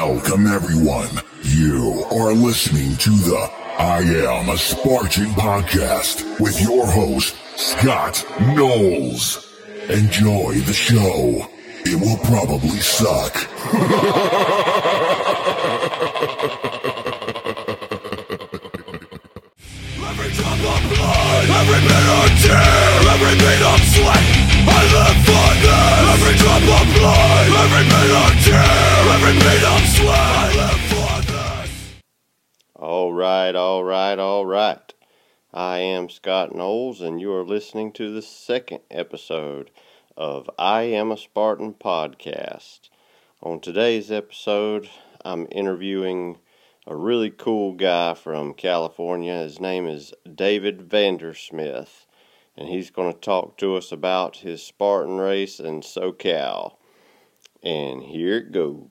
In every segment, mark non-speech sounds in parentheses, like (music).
Welcome, everyone. You are listening to the I Am a Spartan podcast with your host, Scott Knowles. Enjoy the show. It will probably suck. Every drop of blood, every bit of tear, every beat of sweat, I. All right, all right, all right. I am Scott Knowles, and you are listening to the second episode of I Am a Spartan podcast. On today's episode, I'm interviewing a really cool guy from California. His name is David Vandersmith, and he's going to talk to us about his Spartan race in SoCal. And here it goes.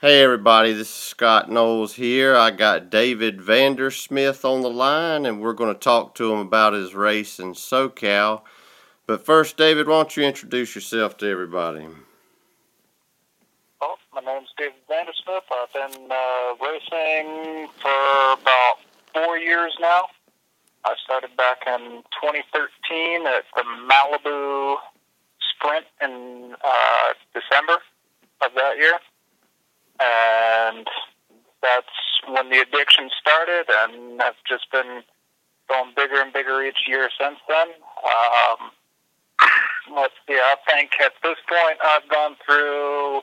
Hey everybody, this is Scott Knowles here. I got David Vandersmith on the line and we're going to talk to him about his race in SoCal. But first, David, why don't you introduce yourself to everybody? Well, my name's David Vandersmith. I've been uh, racing for about four years now. I started back in 2013 at the Malibu Sprint in uh, December of that year. And that's when the addiction started, and I've just been going bigger and bigger each year since then. Um, (clears throat) let's see, I think at this point I've gone through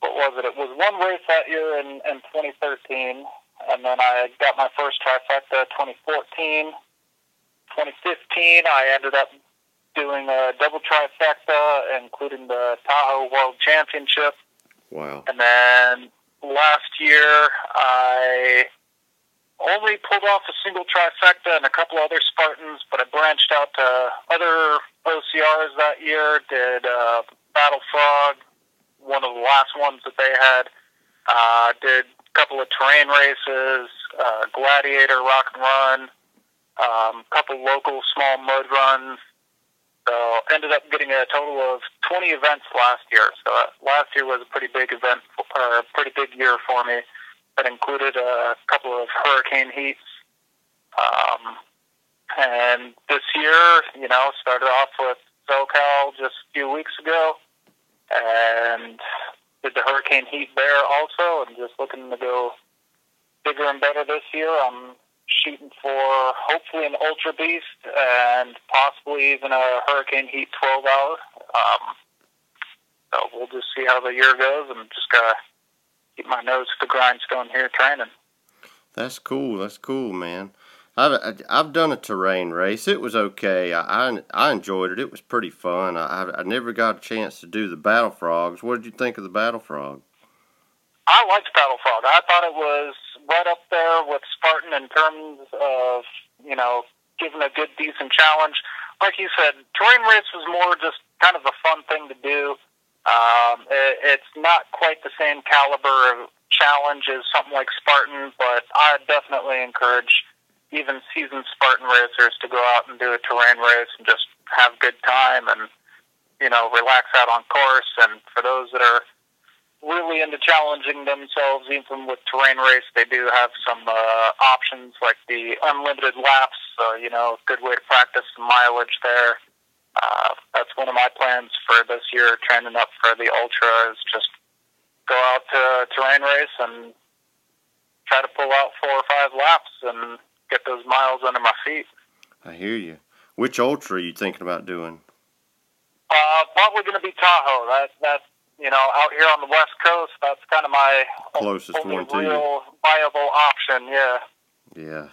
what was it? It was one race that year in, in 2013, and then I got my first trifecta 2014. 2015, I ended up doing a double trifecta, including the Tahoe World Championship. Wow. And then last year, I only pulled off a single trifecta and a couple other Spartans, but I branched out to other OCRs that year. Did uh, Battle Frog, one of the last ones that they had. Uh, did couple of terrain races, uh, Gladiator, Rock and Run, um, couple local small mud runs. So ended up getting a total of 20 events last year. So uh, last year was a pretty big event, or a pretty big year for me. That included a couple of hurricane heats. Um, and this year, you know, started off with SoCal just a few weeks ago, and did the hurricane heat there also, and just looking to go bigger and better this year. I'm shooting for hopefully an Ultra Beast and possibly even a Hurricane Heat 12 hour. Um, so we'll just see how the year goes, and just gotta keep my nose to the grindstone here training. That's cool. That's cool, man. I've I've done a terrain race. It was okay. I I, I enjoyed it. It was pretty fun. I I never got a chance to do the battle frogs. What did you think of the battle frog? I liked Battle Frog. I thought it was right up there with Spartan in terms of, you know, giving a good, decent challenge. Like you said, terrain race was more just kind of a fun thing to do. Um, it, it's not quite the same caliber of challenge as something like Spartan, but I definitely encourage even seasoned Spartan racers to go out and do a terrain race and just have good time and, you know, relax out on course. And for those that are really into challenging themselves, even with terrain race, they do have some uh, options like the unlimited laps. So, you know, good way to practice some mileage there. Uh, that's one of my plans for this year, training up for the ultra, is just go out to a terrain race and try to pull out four or five laps and get those miles under my feet. I hear you. Which ultra are you thinking about doing? Uh, probably going to be Tahoe. That that you know, out here on the west coast, that's kind of my Closest only one to you. real viable option. Yeah. Yeah.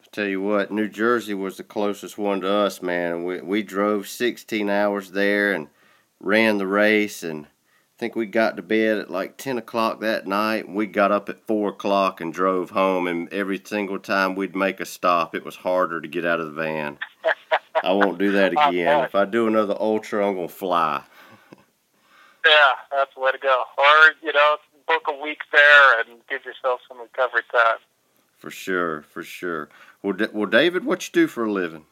I tell you what, New Jersey was the closest one to us, man. We we drove 16 hours there and ran the race, and think we got to bed at like 10 o'clock that night. We got up at 4 o'clock and drove home, and every single time we'd make a stop, it was harder to get out of the van. I won't do that (laughs) again. If I do another ultra, I'm gonna fly. (laughs) Yeah, that's the way to go. Or you know, book a week there and give yourself some recovery time. For sure, for sure. Well, well, David, what you do for a living?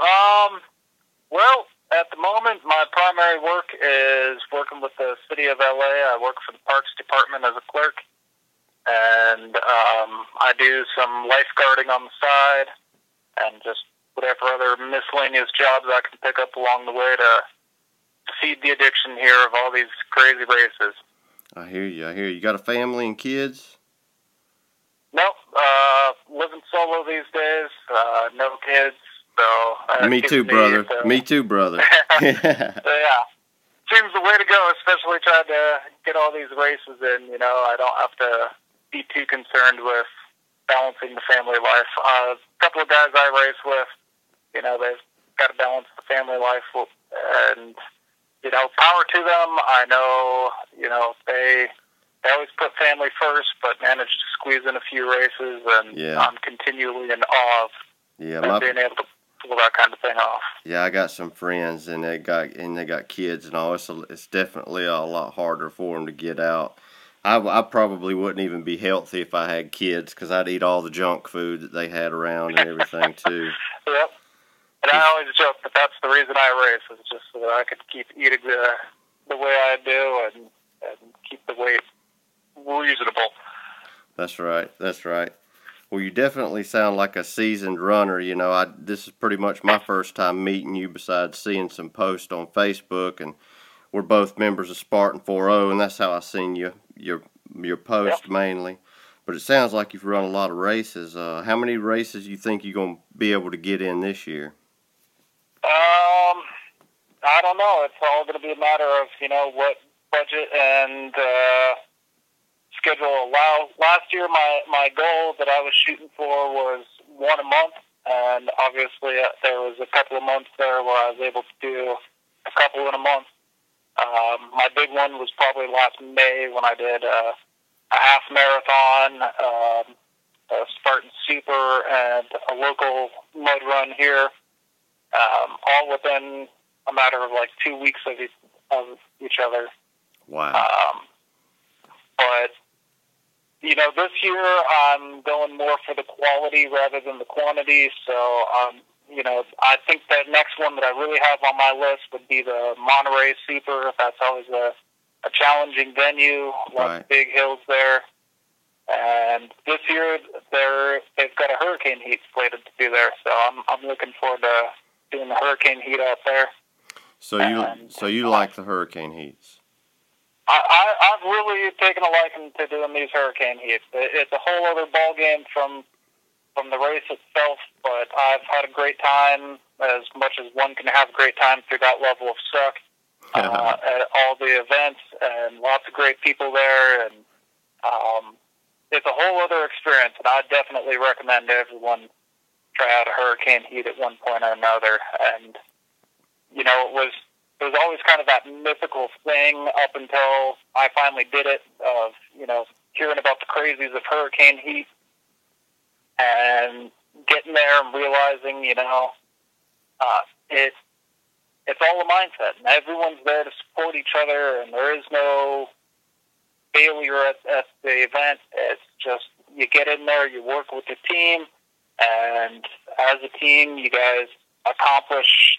Um, well, at the moment, my primary work is working with the city of LA. I work for the Parks Department as a clerk, and um, I do some lifeguarding on the side, and just whatever other miscellaneous jobs I can pick up along the way to feed the addiction here of all these crazy races. I hear you. I hear you. You got a family and kids? Nope. Uh, living solo these days. Uh, no kids. So uh, Me too, brother. uh, Me too, brother. (laughs) (laughs) so yeah, seems the way to go. Especially trying to get all these races in. You know, I don't have to be too concerned with balancing the family life. Uh, a couple of guys I race with, you know, they've got to balance the family life, and you know, power to them. I know, you know, they they always put family first, but manage to squeeze in a few races, and Yeah. I'm continually in awe of yeah, being able to pull that kind of thing off. Yeah, I got some friends and they got and they got kids and all. It's a, it's definitely a lot harder for them to get out. I, I probably wouldn't even be healthy if I had kids because I'd eat all the junk food that they had around and everything too. (laughs) Yep. And I always joke that that's the reason I race is just so that I could keep eating the the way I do and and keep the weight reasonable. That's right. That's right. Well, you definitely sound like a seasoned runner. You know, I this is pretty much my first time meeting you. Besides seeing some posts on Facebook, and we're both members of Spartan 4.0, and that's how I seen you your your post mainly. But it sounds like you've run a lot of races. Uh, how many races you think you're gonna be able to get in this year? Um, I don't know. It's all going to be a matter of you know what budget and uh, schedule allow. Last year, my my goal that I was shooting for was one a month, and obviously uh, there was a couple of months there where I was able to do a couple in a month. Um, my big one was probably last May when I did uh, a half marathon, um, a Spartan Super, and a local mud run here um, all within a matter of like two weeks of each, of each other. Wow. Um, but you know, this year I'm going more for the quality rather than the quantity. So, um, you know, I think that next one that I really have on my list would be the Monterey Super. That's always a, a challenging venue, a lot Right. of big hills there. And this year they're they've got a hurricane heat slated to do there, so I'm I'm looking forward to doing the hurricane heat out there. So you um, so you like the hurricane heats? I, I I've really taken a liking to doing these hurricane heats. It, it's a whole other ball game from from the race itself, but I've had a great time as much as one can have a great time through that level of suck (laughs) uh, at all the events and lots of great people there and um, it's a whole other experience and I definitely recommend everyone try out a hurricane heat at one point or another and you know it was it was always kind of that mythical thing up until I finally did it of you know hearing about the crazies of hurricane heat and getting there and realizing you know uh, it it's all a mindset and everyone's there to support each other and there is no failure at, at the event. It's just you get in there you work with the team and as a team you guys accomplish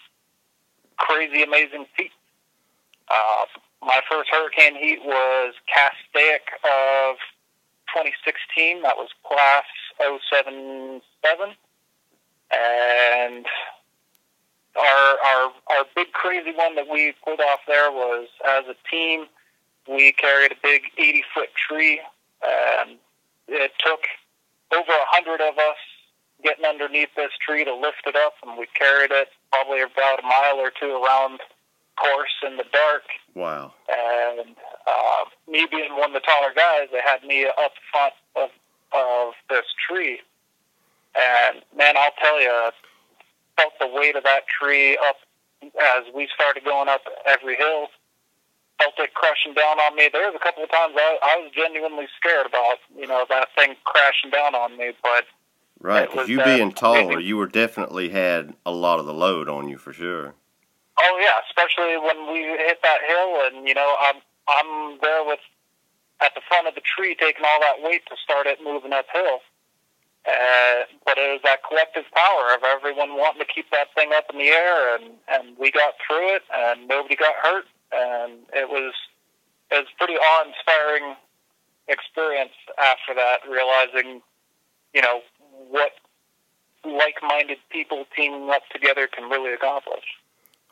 crazy amazing feats uh, my first hurricane heat was Castaic of 2016 that was class 077 and our our our big crazy one that we pulled off there was as a team we carried a big 80 foot tree and it took over a hundred of us getting underneath this tree to lift it up and we carried it probably about a mile or two around course in the dark Wow. and uh, me being one of the taller guys, they had me up front of of this tree, and man, I'll tell you, felt the weight of that tree up as we started going up every hill. Felt it crushing down on me. There was a couple of times I, I was genuinely scared about you know that thing crashing down on me, but Right, because you uh, being taller, maybe- you were definitely had a lot of the load on you for sure. Oh yeah, especially when we hit that hill, and you know I'm I'm there with at the front of the tree, taking all that weight to start it moving uphill. Uh, but it was that collective power of everyone wanting to keep that thing up in the air, and and we got through it, and nobody got hurt, and it was it was pretty awe-inspiring experience after that, realizing, you know, what like-minded people teaming up together can really accomplish.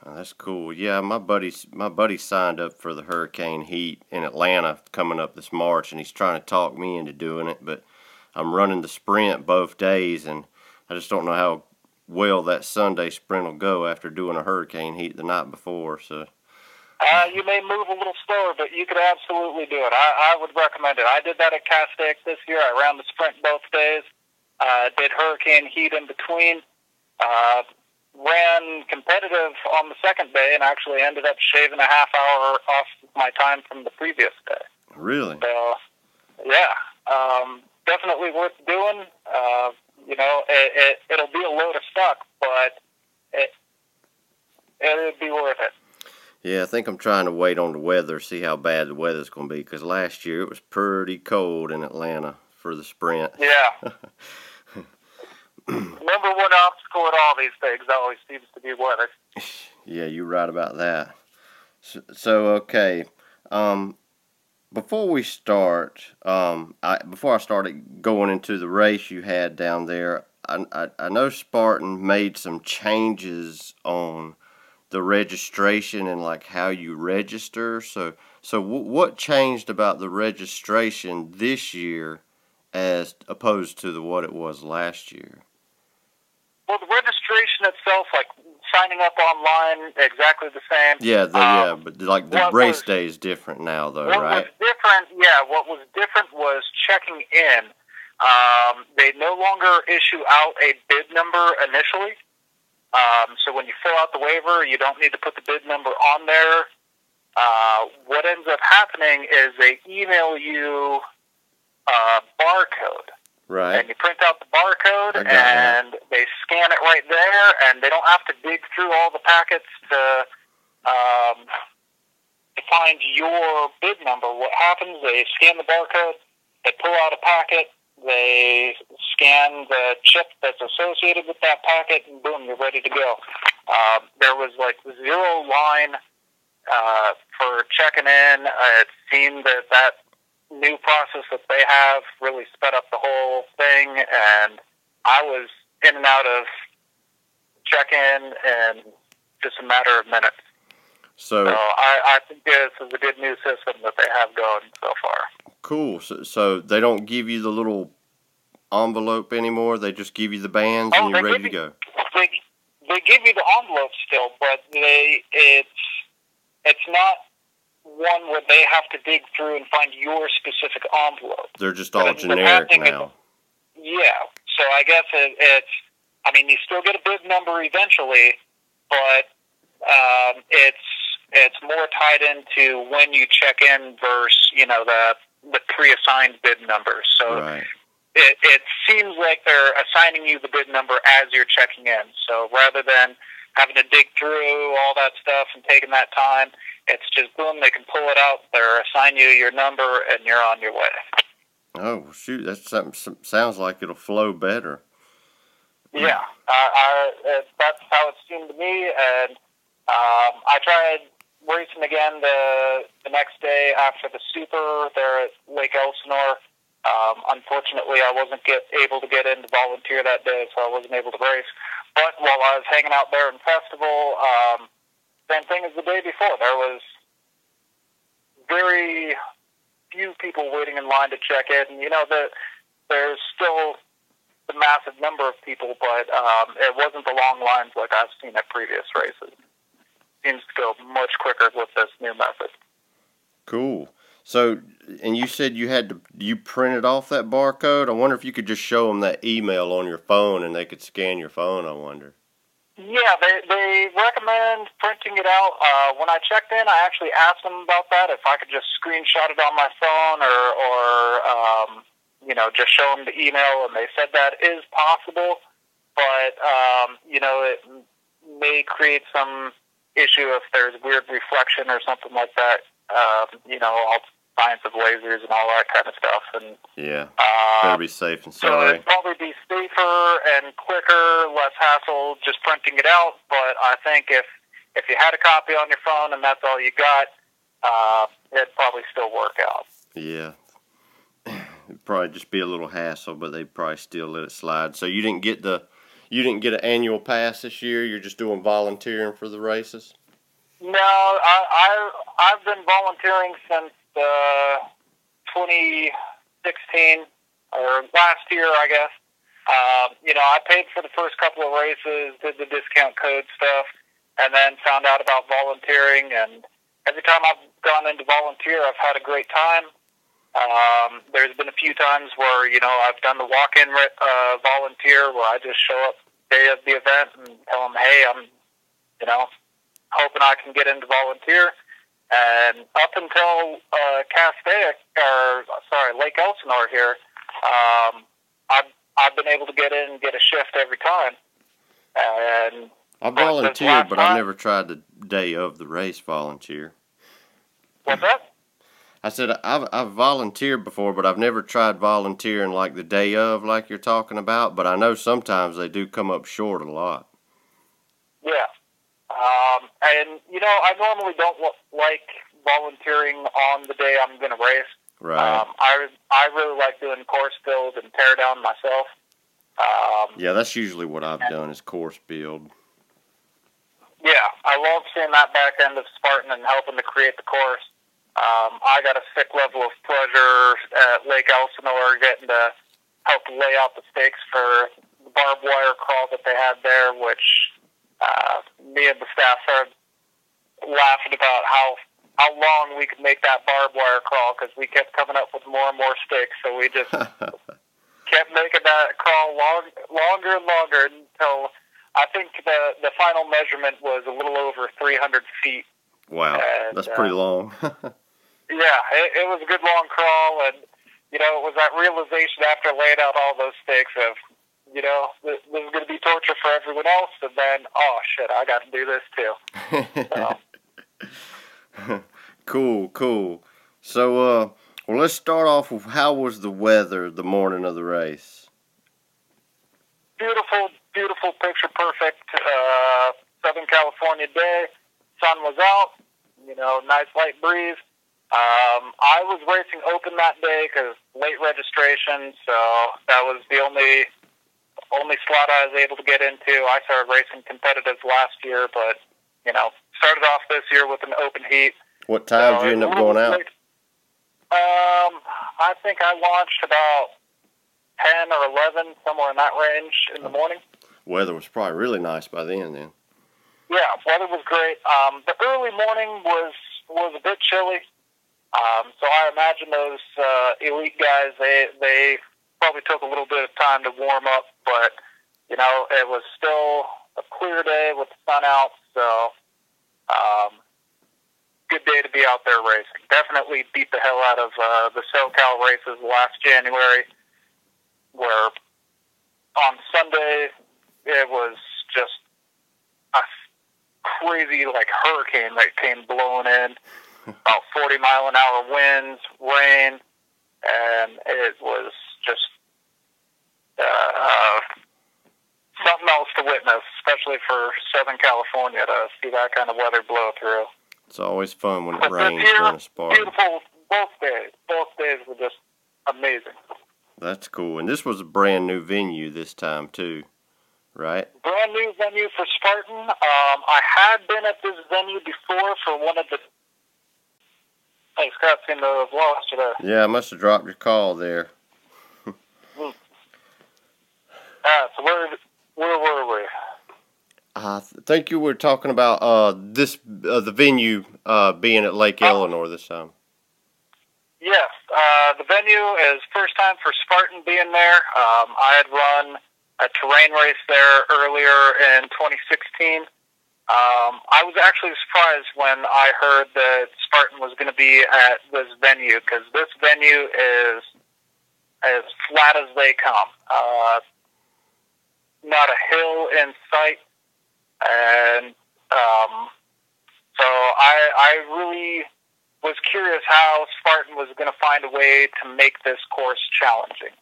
Oh, that's cool. Yeah, my buddy's my buddy signed up for the Hurricane Heat in Atlanta coming up this March, and he's trying to talk me into doing it. But I'm running the sprint both days, and I just don't know how well that Sunday sprint will go after doing a Hurricane Heat the night before. So. Uh, you may move a little slower, but you could absolutely do it. I, I would recommend it. I did that at Castaic this year. I ran the sprint both days. Uh, did Hurricane Heat in between. Uh, ran competitive on the second day and actually ended up shaving a half hour off my time from the previous day. Really? So, yeah, um, definitely worth doing. Uh, you know, it, it, it'll be a load of stuck, but it it'll be worth it. Yeah, I think I'm trying to wait on the weather, see how bad the weather's going to be. Because last year it was pretty cold in Atlanta for the sprint. Yeah. (laughs) (clears throat) Number one obstacle at all these things always seems to be weather. (sighs) Yeah, you're right about that. So, so okay, um, before we start, um, I, before I started going into the race you had down there, I, I, I know Spartan made some changes on the registration and like how you register. So, so w- what changed about the registration this year as opposed to the what it was last year? Well, the registration itself, like signing up online, exactly the same. Yeah, the, Um, yeah, but like the race was- day is different now, though, What right? was different, yeah, what was different was checking in. Um, they no longer issue out a bid number initially. Um, so when you fill out the waiver, you don't need to put the bid number on there. Uh, what ends up happening is they email you a barcode. Right. and you print out the barcode and that. Scan it right there and they don't have to dig through all the packets to um, to find your bid number. What happens? They scan the barcode, they pull out a packet, they scan the chip that's associated with that packet, and boom, you're ready to go. Um, there was like zero line uh, for checking in. Uh, it seemed that that new process that they have really sped up the whole thing, and I was in and out of check-in and just a matter of minutes. So So I, I think this is a good new system that they have going so far. cool. So, so they don't give you the little envelope anymore. They just give you the bands Oh, and you're ready to go. They they give you the envelope still, but they it's it's not one where they have to dig through and find your specific envelope. They're just all generic happening is- now. Yeah. So I guess it, it's. I mean, you still get a bid number eventually, but um, it's it's more tied into when you check in versus you know the the pre-assigned bid number. So Right. it, it seems like they're assigning you the bid number as you're checking in. So rather than having to dig through all that stuff and taking that time, it's just boom, they can pull it out. They're assign you your number, and you're on your way. Oh shoot, that's something. some- Sounds like it'll flow better. Yeah, I, I, uh, that's how it seemed to me. And um, I tried racing again the the next day after the Super there at Lake Elsinore. Um, unfortunately, I wasn't get able to get in to volunteer that day, so I wasn't able to race. But while I was hanging out there in festival, um, same thing as the day before. There was very few people waiting in line to check in. And you know, the, there's still the massive number of people, but um, it wasn't the long lines like I've seen at previous races. Seems to go much quicker with this new method. Cool. So, and you said you had to you printed off that barcode. I wonder if you could just show them that email on your phone and they could scan your phone. I wonder. Yeah, they they recommend printing it out. Uh, when I checked in, I actually asked them about that if I could just screenshot it on my phone or or um, you know just show them the email, and they said that is possible, but um, you know it may create some issue if there's weird reflection or something like that. Um, you know, all science of lasers and all that kind of stuff, and Yeah. uh, Better be safe than so it'd probably be safer and quicker, less hassle, just printing it out. But I think if if you had a copy on your phone and that's all you got, uh, it'd probably still work out. Yeah. It'd probably just be a little hassle, but they'd probably still let it slide. So you didn't get the you didn't get an annual pass this year. You're just doing volunteering for the races. No, I, I I've been volunteering since uh, 2016 or last year, I guess. Um, you know, I paid for the first couple of races, did the discount code stuff, and then found out about volunteering. And every time I've gone into volunteer, I've had a great time. Um, there's been a few times where you know I've done the walk-in uh, volunteer where I just show up day of the event and tell them, hey, I'm, you know, hoping I can get into volunteer. And up until uh, Castaic, or sorry, Lake Elsinore here, um, I've I've been able to get in and get a shift every time. And I volunteered, but I've never tried the day of the race volunteer. What's that? I said I've I've volunteered before, but I've never tried volunteering like the day of, like you're talking about. But I know sometimes they do come up short a lot. Yeah, um, and you know I normally don't like volunteering on the day I'm going to race. Right. Um, I I really like doing course build and tear down myself. Um, yeah, that's usually what I've done is course build. Yeah, I love seeing that back end of Spartan and helping to create the course. Um, I got a sick level of pleasure at Lake Elsinore getting to help lay out the stakes for the barbed wire crawl that they had there, which uh, me and the staff started laughing about how how long we could make that barbed wire crawl because we kept coming up with more and more sticks. So we just (laughs) kept making that crawl long, longer and longer until I think the the final measurement was a little over 300 feet. Wow, and, that's pretty uh, long. (laughs) yeah, it, it was a good long crawl, and you know it was that realization after laying out all those sticks of you know, this, this is going to be torture for everyone else. And then, oh shit, I got to do this too. So. (laughs) cool, cool. So, uh, well, let's start off with how was the weather the morning of the race? Beautiful, beautiful, picture perfect uh, Southern California day. Sun was out, you know, nice light breeze. Um, I was racing open that day because late registration, so that was the only only slot I was able to get into. I started racing competitive last year, but you know, started off this year with an open heat. What time so did you end up going out? Um, I think I launched about ten or eleven, somewhere in that range in the morning. Weather was probably really nice by then. Then. Yeah, weather was great. Um, the early morning was was a bit chilly. Um, so I imagine those uh, elite guys they they probably took a little bit of time to warm up, but you know it was still a clear day with the sun out. So um, good day to be out there racing. Definitely beat the hell out of uh, the SoCal races last January, where on Sunday it was just a crazy like hurricane that came blowing in, (laughs) about 40 mile an hour winds, rain, and it was just uh, something else to witness, especially for Southern California to see that kind of weather blow through. It's always fun when it but rains during a Spartan. Beautiful both days. Both days were just amazing. That's cool. And this was a brand new venue this time too, right? Brand new venue for Spartan. Um, I had been at this venue before for one of the. Hey, Scott, seemed to have lost you there. Yeah, I must have dropped your call there. hmm. Uh, so where where were we? I think you were talking about uh, this uh, the venue uh, being at Lake oh. Elsinore this time. Yes, uh, the venue is first time for Spartan being there. Um, I had run a terrain race there earlier in 2016. Um, I was actually surprised when I heard that Spartan was going to be at this venue because this venue is as flat as they come not a hill in sight, and um, so I, I really was curious how Spartan was going to find a way to make this course challenging.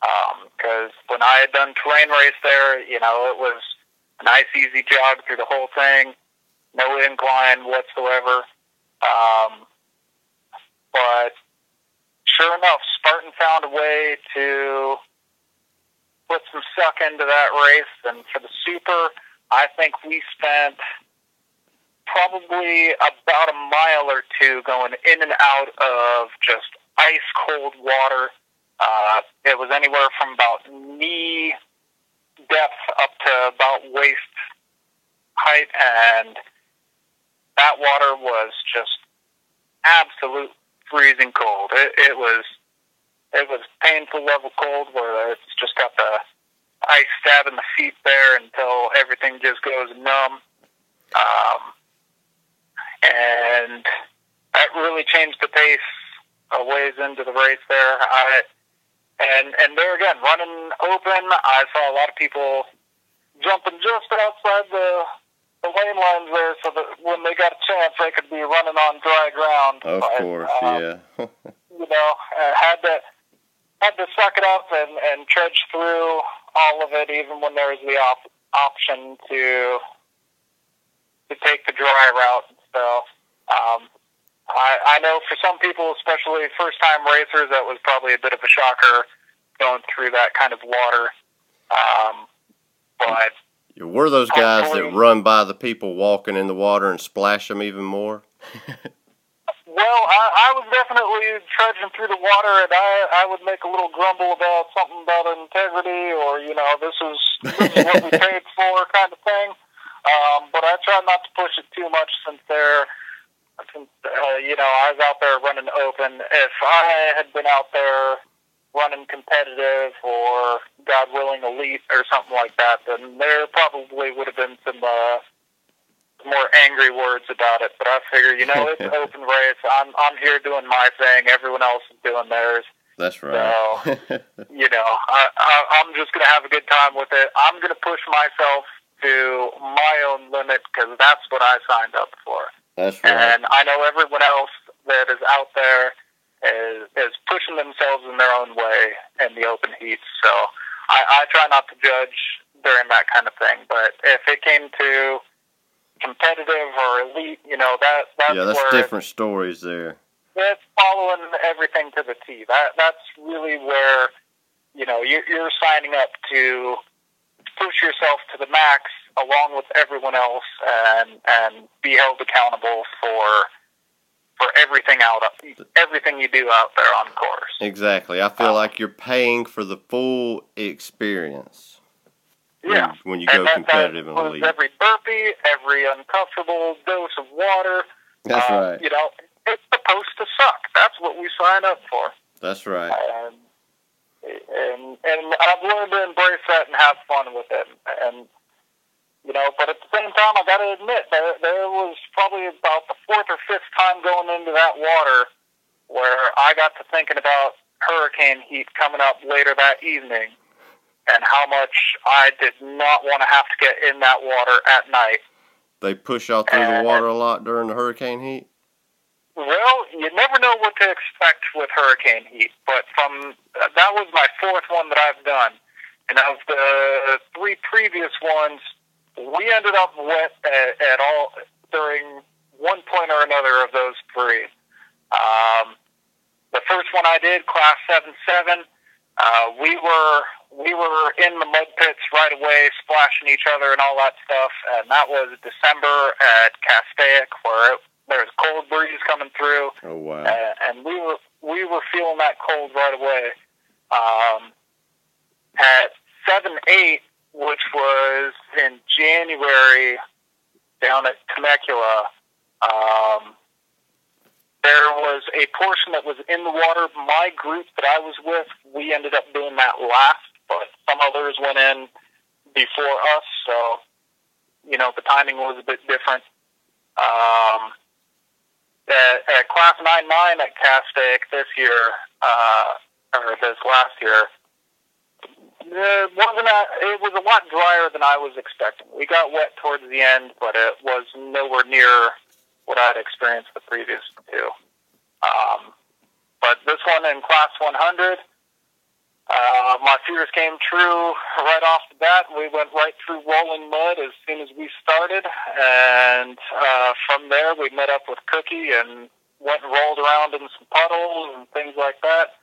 Because um, when I had done terrain race there, you know, it was a nice, easy jog through the whole thing, no incline whatsoever. Um, but sure enough, Spartan found a way to put into that race. And for the super, I think we spent probably about a mile or two going in and out of just ice cold water. Uh, it was anywhere from about knee depth up to about waist height, and that water was just absolute freezing cold. It, it was it was painful level cold where it's just got the ice in the feet there until everything just goes numb. Um, and that really changed the pace a ways into the race there. I and and there again, running open, I saw a lot of people jumping just outside the the lane lines there, so that when they got a chance, they could be running on dry ground. Of but, course, um, yeah. (laughs) you know, uh, had to had to suck it up and and trudge through all of it, even when there was the op- option to to take the dry route. So, um, I I know for some people, especially first time racers, that was probably a bit of a shocker going through that kind of water. Um, but You were those guys that run by the people walking in the water and splash them even more? (laughs) Well, I, I was definitely trudging through the water, and I I would make a little grumble about something about integrity, or you know, this is this is what we (laughs) paid for, kind of thing. Um, but I try not to push it too much since they're, since uh, you know, I was out there running open. If I had been out there running competitive or God willing elite or something like that, then there probably would have been some. Uh, more angry words about it, but I figure, you know, it's (laughs) open race. I'm I'm here doing my thing. Everyone else is doing theirs. That's right. So, (laughs) you know, I, I I'm just gonna have a good time with it. I'm gonna push myself to my own limit because that's what I signed up for. That's right. And I know everyone else that is out there is is pushing themselves in their own way in the open heat. So I, I try not to judge during that kind of thing. But if it came to competitive or elite, you know that that's, Yeah, that's different stories there. it's following everything to the T. That that's really where you know you're, you're signing up to push yourself to the max along with everyone else and and be held accountable for for everything out everything you do out there on course. Exactly. I feel like you're paying for the full experience Yeah. when you And go that, competitive that and includes elite. every burpee, every uncomfortable dose of water. That's Uh, right. You know, it's supposed to suck. That's what we sign up for. That's right. and and and I've learned to embrace that and have fun with it. And you know, but at the same time, I got to admit there there was probably about the fourth or fifth time going into that water where I got to thinking about hurricane heat coming up later that evening, and how much I did not want to have to get in that water at night. They push out through the water a lot during the hurricane heat. Well, you never know what to expect with hurricane heat, but from uh, that was my fourth one that I've done, and of the three previous ones, we ended up wet at, at all during one point or another of those three. Um, the first one I did, class seven seven, uh, we were we were in the mud pits right away, splashing each other and all that stuff, and that was December at Castaic, where it, there was a cold breeze coming through, Oh wow. uh, and we were we were feeling that cold right away. Um, at seven eight, which was in January, down at Temecula, um, there was a portion that was in the water. My group that I was with, we ended up doing that last, some others went in before us, so you know the timing was a bit different. Um, at, at class nine nine at Castaic this year, uh, or this last year, it wasn't a, it was a lot drier than I was expecting. We got wet towards the end, but it was nowhere near what I'd experienced the previous two. Um, but this one in class 100, uh, my fears came true right off the bat. We went right through rolling mud as soon as we started, and uh, from there we met up with Cookie and went and rolled around in some puddles and things like that.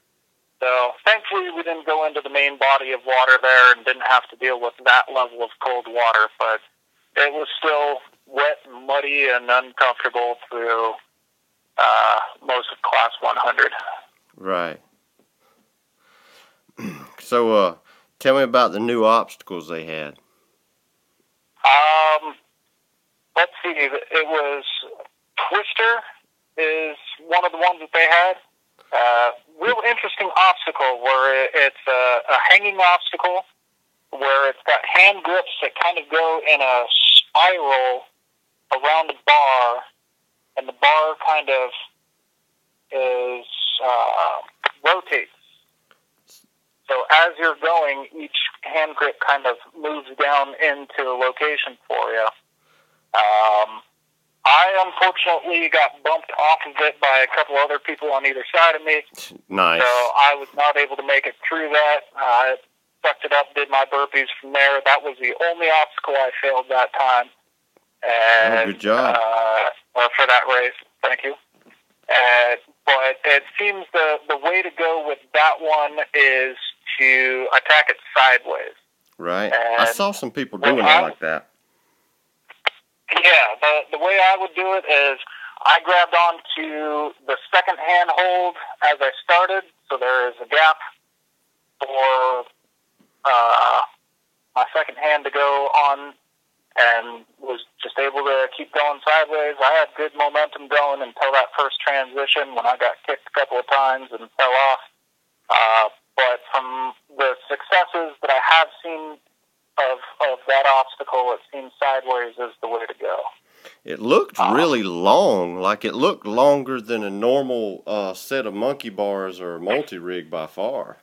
So thankfully, we didn't go into the main body of water there and didn't have to deal with that level of cold water. But it was still wet, and muddy, and uncomfortable through uh, most of Class 100. Right. (clears throat) so, uh, tell me about the new obstacles they had. Um, let's see. It was Twister is one of the ones that they had. Uh, real interesting obstacle where it's a, a hanging obstacle where it's got hand grips that kind of go in a spiral around the bar, and the bar kind of is uh, rotates. So as you're going, each hand grip kind of moves down into a location for you. Um, I unfortunately got bumped off of it by a couple other people on either side of me. Nice. So I was not able to make it through that. I sucked it up, did my burpees from there. That was the only obstacle I failed that time. And, Oh, good job. Uh, or for that race. Thank you. Uh, but it seems the, the way to go with that one is to attack it sideways. right. I saw some people doing it like that. Yeah, the the way I would do it is I grabbed onto the second hand hold as I started, so there is a gap for uh, my second hand to go on, and was just able to keep going sideways. I had good momentum going until that first transition when I got kicked a couple of times and fell off. Uh, but from the successes that I have seen of of that obstacle, it seems sideways is the way to go. It looked Uh, really long, like it looked longer than a normal uh, set of monkey bars or multi rig by far.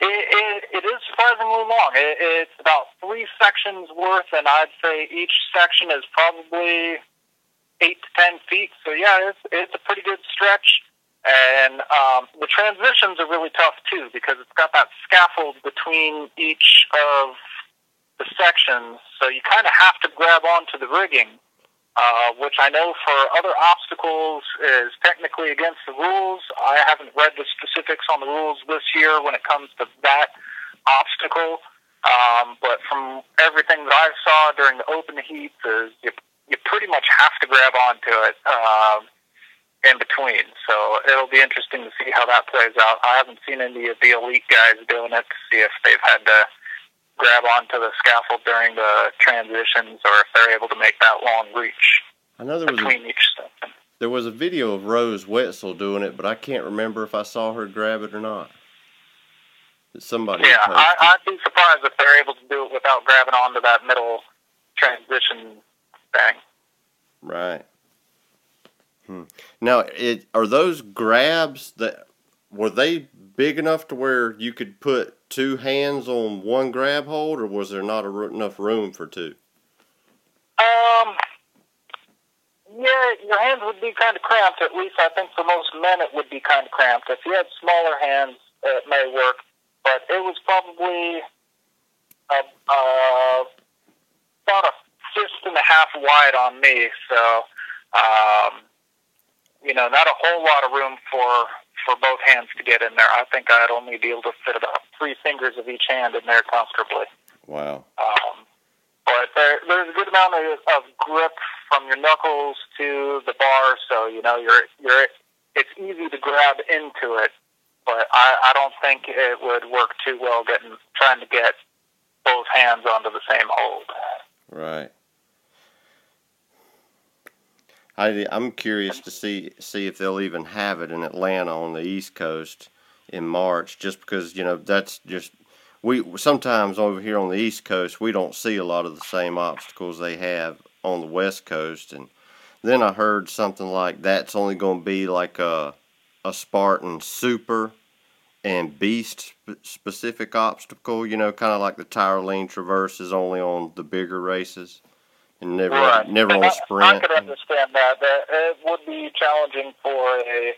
It, it, it is surprisingly long. It, it's about three sections worth, and I'd say each section is probably eight to ten feet. So yeah, it's it's a pretty good stretch. And um, the transitions are really tough too because it's got that scaffold between each of the sections. So you kind of have to grab onto the rigging, uh, which I know for other obstacles is technically against the rules. I haven't read the specifics on the rules this year when it comes to that obstacle. Um, but from everything that I saw during the open heats, is you you pretty much have to grab onto it um, in between. So it'll be interesting to see how that plays out. I haven't seen any of the elite guys doing it to see if they've had to grab onto the scaffold during the transitions or if they're able to make that long reach I know there was a, between each section. there was a video of Rose Wetzel doing it, but I can't remember if I saw her grab it or not. Somebody Yeah. I, I'd be surprised if they're able to do it without grabbing onto that middle transition thing. Right. Hmm. Now, it are those grabs that were they big enough to where you could put two hands on one grab hold, or was there not a, enough room for two? Um, yeah, your hands would be kind of cramped. At least I think for most men it would be kind of cramped. If you had smaller hands, it may work. But it was probably a, uh, about a fist and a half wide on me. So, um, you know, not a whole lot of room for for both hands to get in there. I think I'd only be able to fit about three fingers of each hand in there comfortably. Wow. Um, but there, there's a good amount of, of grip from your knuckles to the bar, so you know you're you're. It's easy to grab into it, but I, I don't think it would work too well getting trying to get both hands onto the same hold. Right. I, I'm curious to see see if they'll even have it in Atlanta on the East Coast in March, just because you know that's just we sometimes over here on the East Coast we don't see a lot of the same obstacles they have on the West Coast, and then I heard something like that's only going to be like a a Spartan Super and Beast sp- specific obstacle, you know, kind of like the Tyrolean Traverse is only on the bigger races and never Right. never on I, a sprint. I could understand that. That it would be challenging for a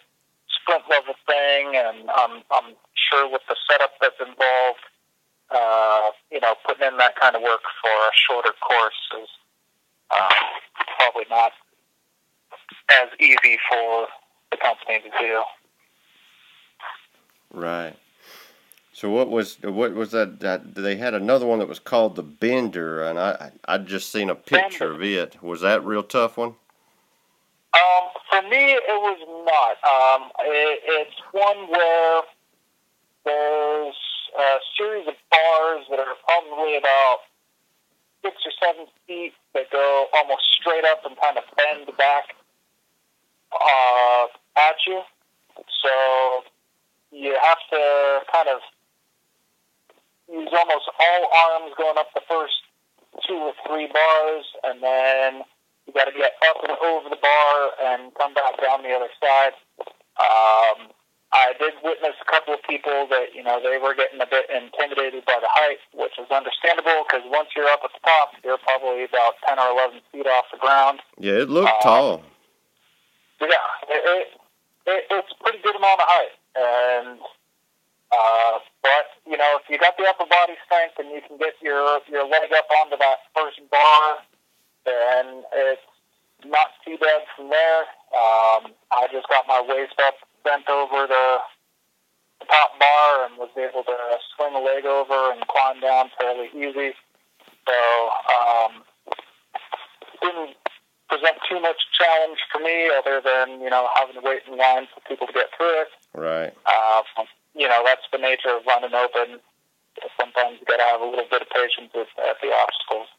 sprint level thing, and I'm I'm sure with the setup that's involved, uh, you know, putting in that kind of work for a shorter course is uh, probably not as easy for the company to do. Right. So what was what was that? That they had another one that was called the Bender, and I I just seen a picture of it. Was that real tough one? Um, for me, it was not. Um, it, it's one where there's a series of bars that are probably about six or seven feet that go almost straight up and kind of bend back uh, at you. So you have to kind of use almost all arms going up the first two or three bars, and then you got to get up and over the bar and come back down the other side. Um, I did witness a couple of people that you know they were getting a bit intimidated by the height, which is understandable because once you're up at the top, you're probably about ten or eleven feet off the ground. Yeah, it looked um, tall. Yeah, it, it, it, it's a pretty good amount of height, and uh, but you know if you got the upper body strength and you can get your your leg up onto that first bar, then it's not too bad from there. Um, I just got my waist up bent over the, the top bar and was able to swing a leg over and climb down fairly easy. So um, didn't present too much challenge for me other than you know having to wait in line for people to get through it. Right. Uh, you know that's the nature of running open. Sometimes you got to have a little bit of patience with, at the obstacles.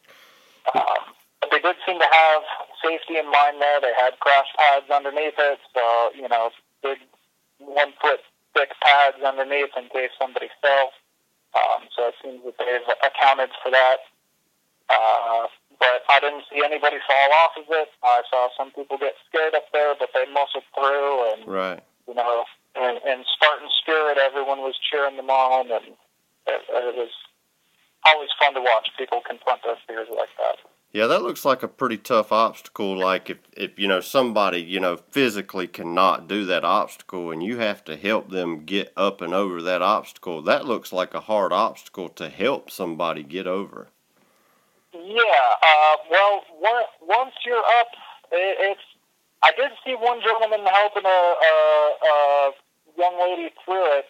Um, but they did seem to have safety in mind there. They had crash pads underneath it, so you know big one foot thick pads underneath in case somebody fell. Um, so it seems that they've accounted for that. Uh, but I didn't see anybody fall off of it. I saw some people get scared up there, but they muscled through. And right. you know, in, in Spartan spirit, everyone was cheering them on, and it, it was always fun to watch people confront their fears like that. Yeah, that looks like a pretty tough obstacle. Like if, if you know somebody you know physically cannot do that obstacle, and you have to help them get up and over that obstacle, that looks like a hard obstacle to help somebody get over. Yeah. Uh, well, once you're up, it's. I did see one gentleman helping a, a, a young lady through it,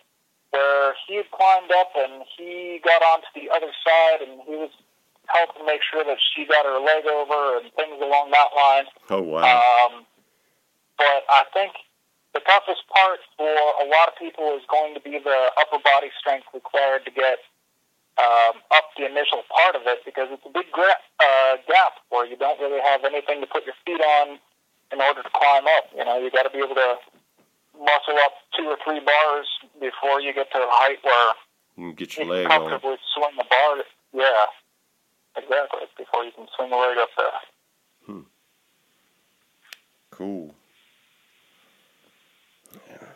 where he had climbed up and he got onto the other side, and he was helping make sure that she got her leg over and things along that line. Oh wow! Um, but I think the toughest part for a lot of people is going to be the upper body strength required to get um, up the initial part of it because it's a big gra- uh, gap where you don't really have anything to put your feet on in order to climb up. You know, you got to be able to muscle up two or three bars before you get to a height where you can get your you leg can comfortably on. swing the bar. Yeah. Exactly, before you can swing the leg up there. Hmm. Cool. Yeah.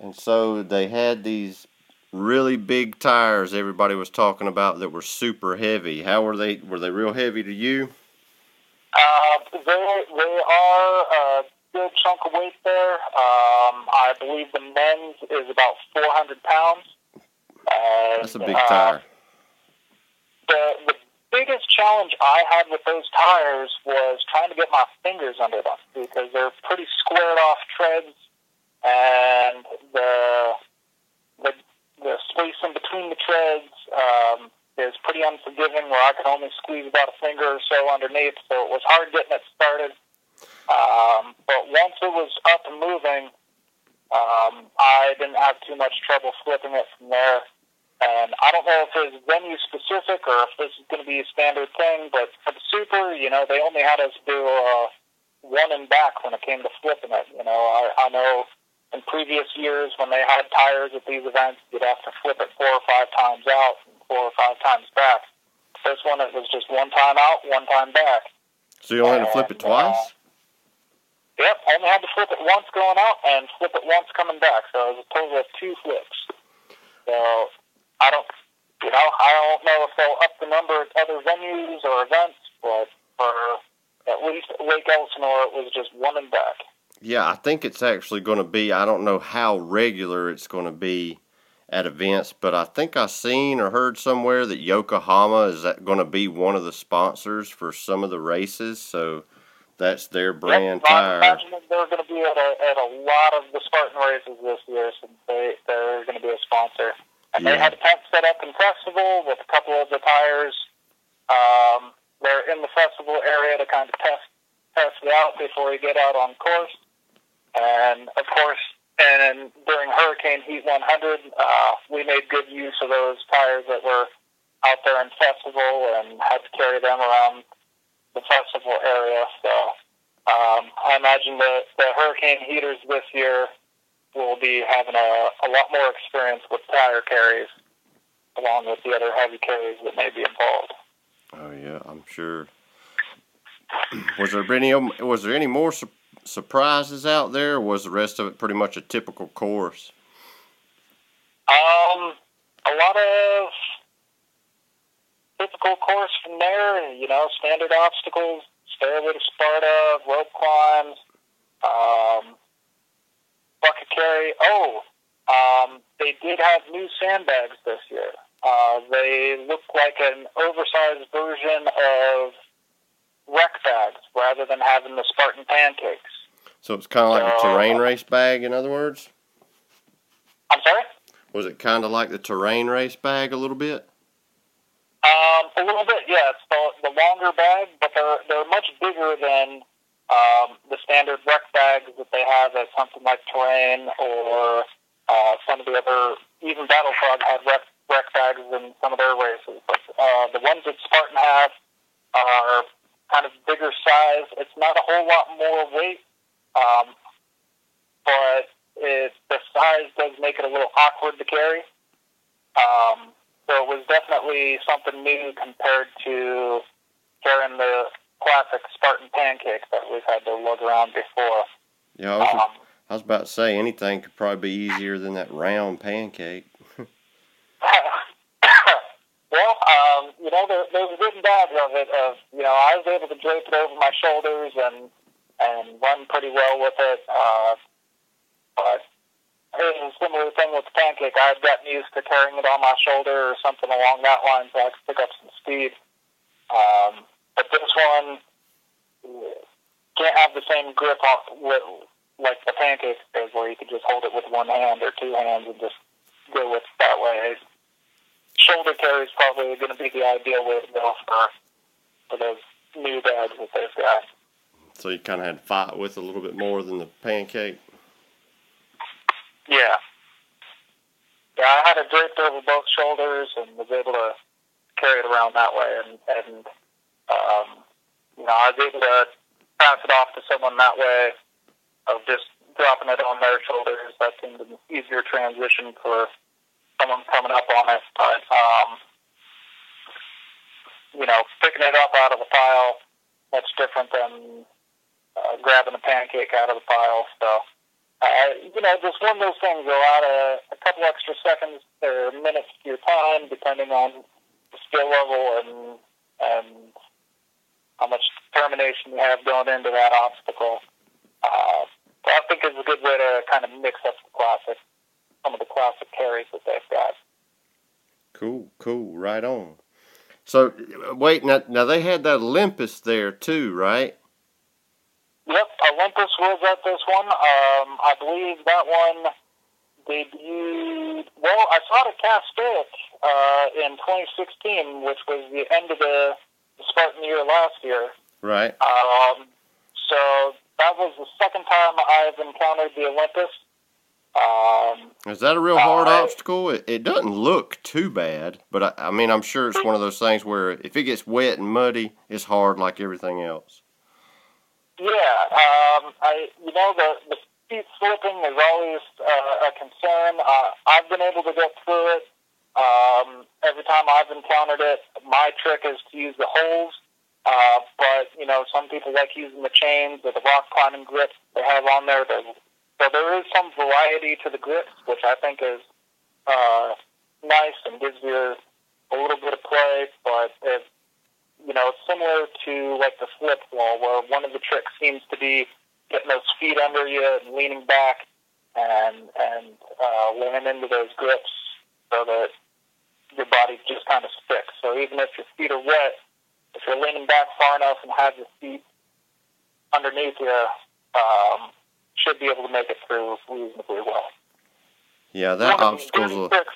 And so they had these really big tires everybody was talking about that were super heavy. How were they? Were they real heavy to you? Uh, they, they are a good chunk of weight there. Um, I believe the men's is about 400 pounds. And, That's a big uh, tire. The, the biggest challenge I had with those tires was trying to get my fingers under them because they're pretty squared off treads, and the the, the space in between the treads um, is pretty unforgiving. Where I could only squeeze about a finger or so underneath, so it was hard getting it started. Um, but once it was up and moving, um, I didn't have too much trouble flipping it from there. And I don't know if it's venue specific or if this is going to be a standard thing, but for the Super, you know, they only had us do uh, one and back when it came to flipping it. You know, I, I know in previous years when they had tires at these events, you'd have to flip it four or five times out and four or five times back. This one, it was just one time out, one time back. So you only had to flip it twice? Uh, yep, only had to flip it once going out and flip it once coming back. So it was a total of two flips. So I don't, you know, I don't know if they'll up the number at other venues or events, but for at least Lake Elsinore, it was just one and back. Yeah, I think it's actually going to be. I don't know how regular it's going to be at events, but I think I seen or heard somewhere that Yokohama is going to be one of the sponsors for some of the races. So that's their brand yep, tire. I imagine they're going to be at a, at a lot of the Spartan races this year since they, they're going to be a sponsor. And they Yeah. had a tent set up in festival with a couple of the tires. Um, they're in the festival area to kind of test test it out before we get out on course. And of course, and during Hurricane Heat 100, uh, we made good use of those tires that were out there in festival and had to carry them around the festival area. So um, I imagine the, the Hurricane heaters this year will be having a, a lot more experience with tire carries, along with the other heavy carries that may be involved. Oh yeah, I'm sure. (clears throat) Was there any was there any more su- surprises out there? Or was the rest of it pretty much a typical course? Um, a lot of typical course from there. You know, standard obstacles, stairway to Sparta, rope climbs, um, bucket carry. Oh, um, they did have new sandbags this year. Uh, they look like an oversized version of wreck bags rather than having the Spartan pancakes. So it's kind of like a Uh, terrain race bag. In other words, I'm sorry? was it kind of like the terrain race bag a little bit? Um, a little bit, yeah. It's the, the longer bag, but they're they're much bigger than um, the standard wreck bags that they have at something like Terrain or uh, some of the other. Even Battle Frog had wreck, wreck bags in some of their races, but uh, the ones that Spartan have are kind of bigger size. It's not a whole lot more weight, um, but it, the size does make it a little awkward to carry. Um, so it was definitely something new compared to carrying the classic Spartan pancake that we've had to lug around before. Yeah, I was, Um, I was about to say anything could probably be easier than that round pancake. (laughs) (coughs) well, um, you know, there, there's good and bad of it. Of you know, I was able to drape it over my shoulders and and run pretty well with it. Uh, but it a similar thing with the pancake. I've gotten used to carrying it on my shoulder or something along that line, so I could pick up some speed. Um, but this one can't have the same grip on with, like the pancake does, where you can just hold it with one hand or two hands and just go with it that way. Shoulder carry is probably going to be the ideal way to go for for those new bags that they've got. So you kind of had to fight with a little bit more than the pancake. Yeah. Yeah, I had it draped over both shoulders and was able to carry it around that way. And, and um, you know, I was able to pass it off to someone that way of just dropping it on their shoulders. That seemed an easier transition for someone coming up on it. But, um, you know, picking it up out of the pile, that's different than uh, grabbing a pancake out of the pile. So, uh, you know, just one of those things. A lot of a couple extra seconds or minutes to your time, depending on the skill level and and how much determination you have going into that obstacle. Uh, so I think it's a good way to kind of mix up the classic, some of the classic carries that they've got. Cool, cool, right on. So wait, now now they had that Olympus there too, right? Yep, Olympus was at this one. Um, I believe that one debuted. Well, I saw it at Castaic uh, in 2016, which was the end of the Spartan year last year. Right. Um, so that was the second time I've encountered the Olympus. Um, Is that a real hard Uh, obstacle? It, it doesn't look too bad, but I, I mean, I'm sure it's one of those things where if it gets wet and muddy, it's hard like everything else. Yeah, um, I you know the the feet slipping is always uh, a concern. Uh, I've been able to get through it. Um, every time I've encountered it, my trick is to use the holes. Uh, but you know, some people like using the chains or the rock climbing grips they have on there. There's, so there is some variety to the grips, which I think is uh, nice and gives you a little bit of play. But it you know, similar to like the slip wall, where one of the tricks seems to be getting those feet under you and leaning back and and uh, leaning into those grips so that your body just kind of sticks. So even if your feet are wet, if you're leaning back far enough and have your feet underneath you, um, should be able to make it through reasonably well. Yeah, that one obstacle's of a, the dirty tricks,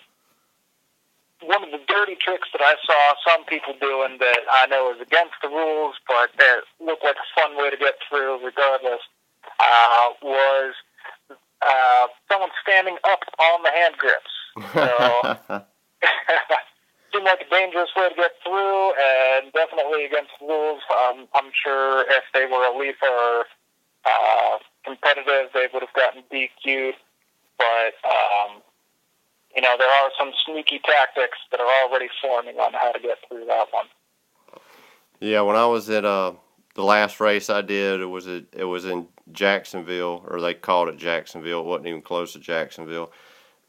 one of the dirty tricks that I saw some people doing that I know is against the rules, but that looked like a fun way to get through regardless, uh, was uh, someone standing up on the hand grips. So (laughs) seemed like a dangerous way to get through, and definitely against the rules. Um, I'm sure if they were elite or uh, competitive, they would have gotten DQ'd. But um, you know, there are some sneaky tactics that are already forming on how to get through that one. Yeah, when I was at uh the last race I did, it was at, it was in Jacksonville, or they called it Jacksonville. It wasn't even close to Jacksonville,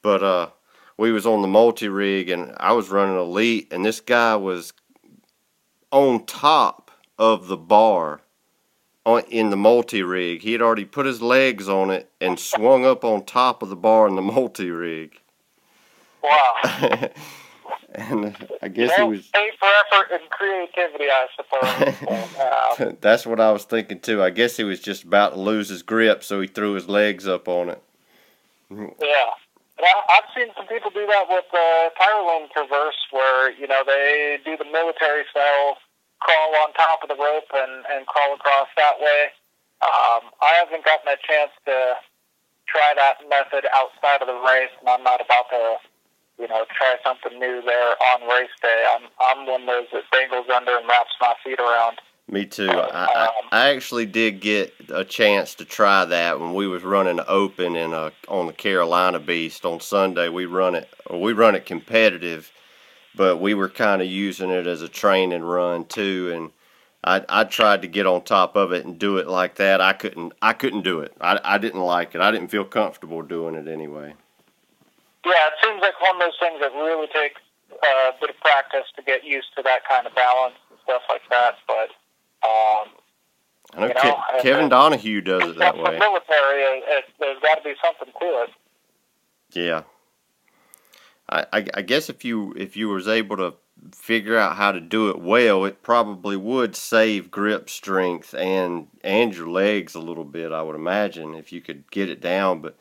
but uh, we was on the multi rig, and I was running elite, and this guy was on top of the bar on in the multi rig. He had already put his legs on it and swung up on top of the bar in the multi rig. Wow. (laughs) and I guess he was. pay for effort and creativity, I suppose. (laughs) and, uh, That's what I was thinking too. I guess he was just about to lose his grip, so he threw his legs up on it. Yeah. And I, I've seen some people do that with uh, Tyrolean Traverse, where, you know, they do the military style crawl on top of the rope and, and crawl across that way. Um, I haven't gotten a chance to try that method outside of the race, and I'm not about to, you know, try something new there on race day. I'm, I'm one of those that dangles under and wraps my feet around. Me too. I, I, um, I actually did get a chance to try that when we was running open in a, on the Carolina Beast on Sunday. We run it, or we run it competitive, but we were kind of using it as a training run too. And I, I tried to get on top of it and do it like that. I couldn't. I couldn't do it. I, I didn't like it. I didn't feel comfortable doing it anyway. Yeah, it seems like one of those things that really takes uh, a bit of practice to get used to that kind of balance and stuff like that. But um, I know, You Ke- know, and- Kevin Donahue does it that way. military, it, it, there's got to be something to it. Yeah. I, I, I guess if you if you was able to figure out how to do it well, it probably would save grip strength and and your legs a little bit. I would imagine if you could get it down, but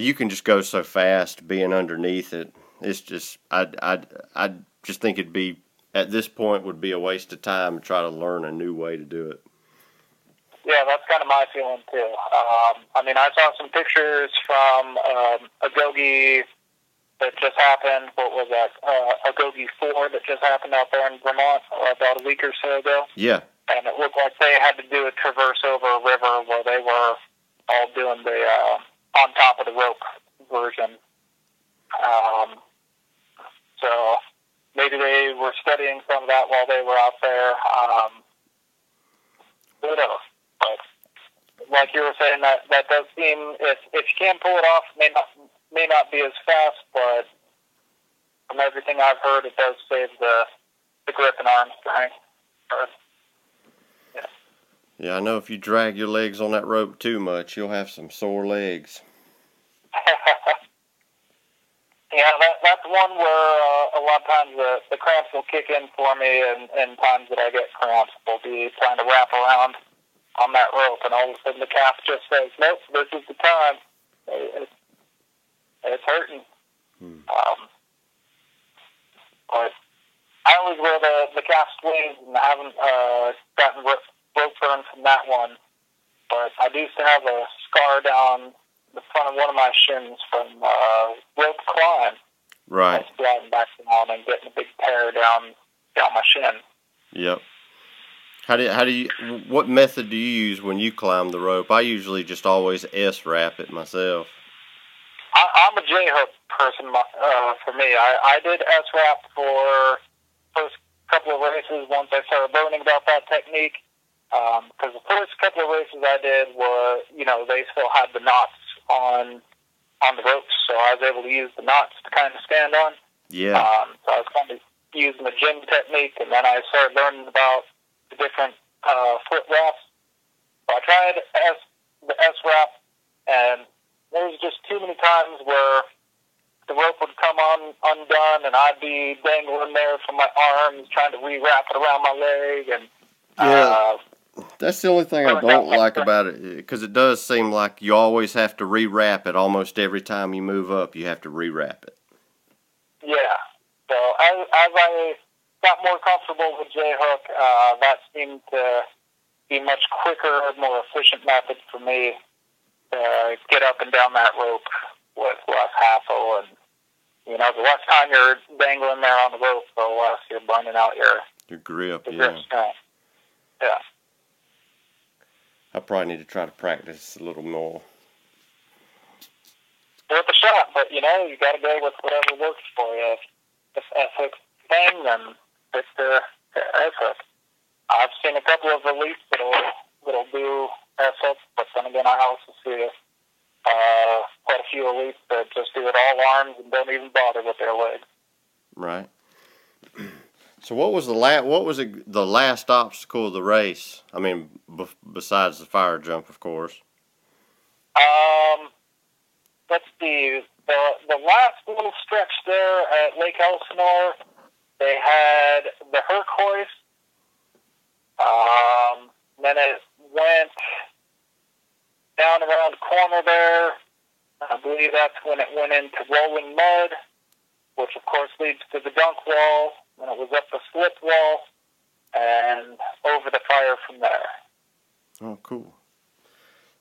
you can just go so fast being underneath it. It's just I I I just think it'd be at this point would be a waste of time to try to learn a new way to do it. Yeah, that's kind of my feeling too. Um, I mean, I saw some pictures from um, Agoge that just happened. What was that? Uh, Agoge four that just happened out there in Vermont uh, about a week or so ago. Yeah, and it looked like they had to do a traverse over a river where they were all doing the uh, on top of the rope version. Um, so maybe they were studying some of that while they were out there. Um, who knows? But like you were saying, that that does seem if if you can pull it off, may not may not be as fast, but from everything I've heard, it does save the the grip and arm strength. Yeah. I know if you drag your legs on that rope too much, you'll have some sore legs. (laughs) yeah, that, that's one where uh, a lot of times the, the cramps will kick in for me, and, and times that I get cramps, will be trying to wrap around on that rope, and all of a sudden the calf just says, "Nope, this is the time." It, it's, it's hurting. Hmm. Um, but I always wear the the calf sleeves, and I haven't uh, gotten rope rope burn from that one. But I do have a scar down the front of one of my shins from uh, rope climb. Right. That's sliding back down and getting a big tear down down my shin. Yep. How do how do you what method do you use when you climb the rope? I usually just always S wrap it myself. I, I'm a J hook person uh, for me. I, I did S wrap for first couple of races once I started learning about that technique. Because the first couple of races I did were, you know, they still had the knots on on the ropes, so I was able to use the knots to kind of stand on. Yeah. Um, so I was kind of using the gym technique, and then I started learning about the different uh, foot wraps. So I tried S, the S wrap, and there was just too many times where the rope would come on undone, and I'd be dangling there from my arms, trying to re-wrap it around my leg, and Yeah. uh, That's the only thing I don't like about it because it does seem like you always have to rewrap it almost every time you move up. You have to rewrap it. Yeah. So as, as I got more comfortable with J hook, uh, that seemed to be much quicker, more efficient method for me to get up and down that rope with less hassle and you know, the less time you're dangling there on the rope, the less you're burning out your your grip. your yeah. grip strength. Yeah. I probably need to try to practice a little more. Worth a shot, but you know, you got to go with whatever works for you. If S hook thing, then pick the, the hook. I've seen a couple of elites that'll that'll do hook, but then again, I also see uh, quite a few elites that just do it all arms and don't even bother with their legs. Right. So what was the last? What was it, the last obstacle of the race? I mean, b- besides the fire jump, of course. Um, let's see. The the last little stretch there at Lake Elsinore, they had the Herc hoist. Um, then it went down around the corner there. I believe that's when it went into rolling mud, which of course leads to the dunk wall. Then it was up the slip wall and over the fire from there. Oh, cool.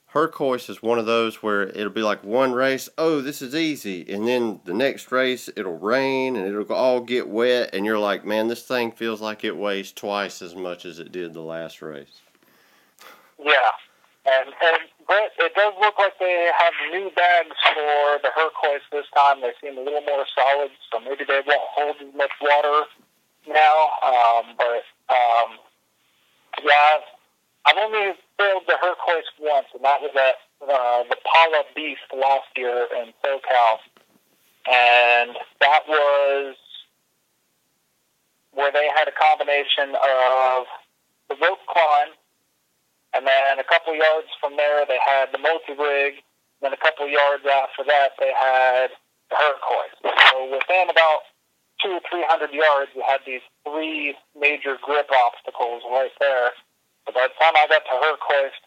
Herc hoist is one of those where it'll be like one race, oh, this is easy. And then the next race, it'll rain and it'll all get wet. And you're like, man, this thing feels like it weighs twice as much as it did the last race. Yeah. And, and Brett, it does look like they have new bags for the Herc hoist this time. They seem a little more solid, so maybe they won't hold as much water now. Um, but um, yeah, I've only failed the Herc hoist once, and that was at uh, the Pala Beast last year in SoCal, and that was where they had a combination of the rope climb, and then a couple yards from there they had the multi rig. Then a couple yards after that they had the Herc hoist. So within about two or three hundred yards, you had these three major grip obstacles right there. But by the time I got to Herc hoist,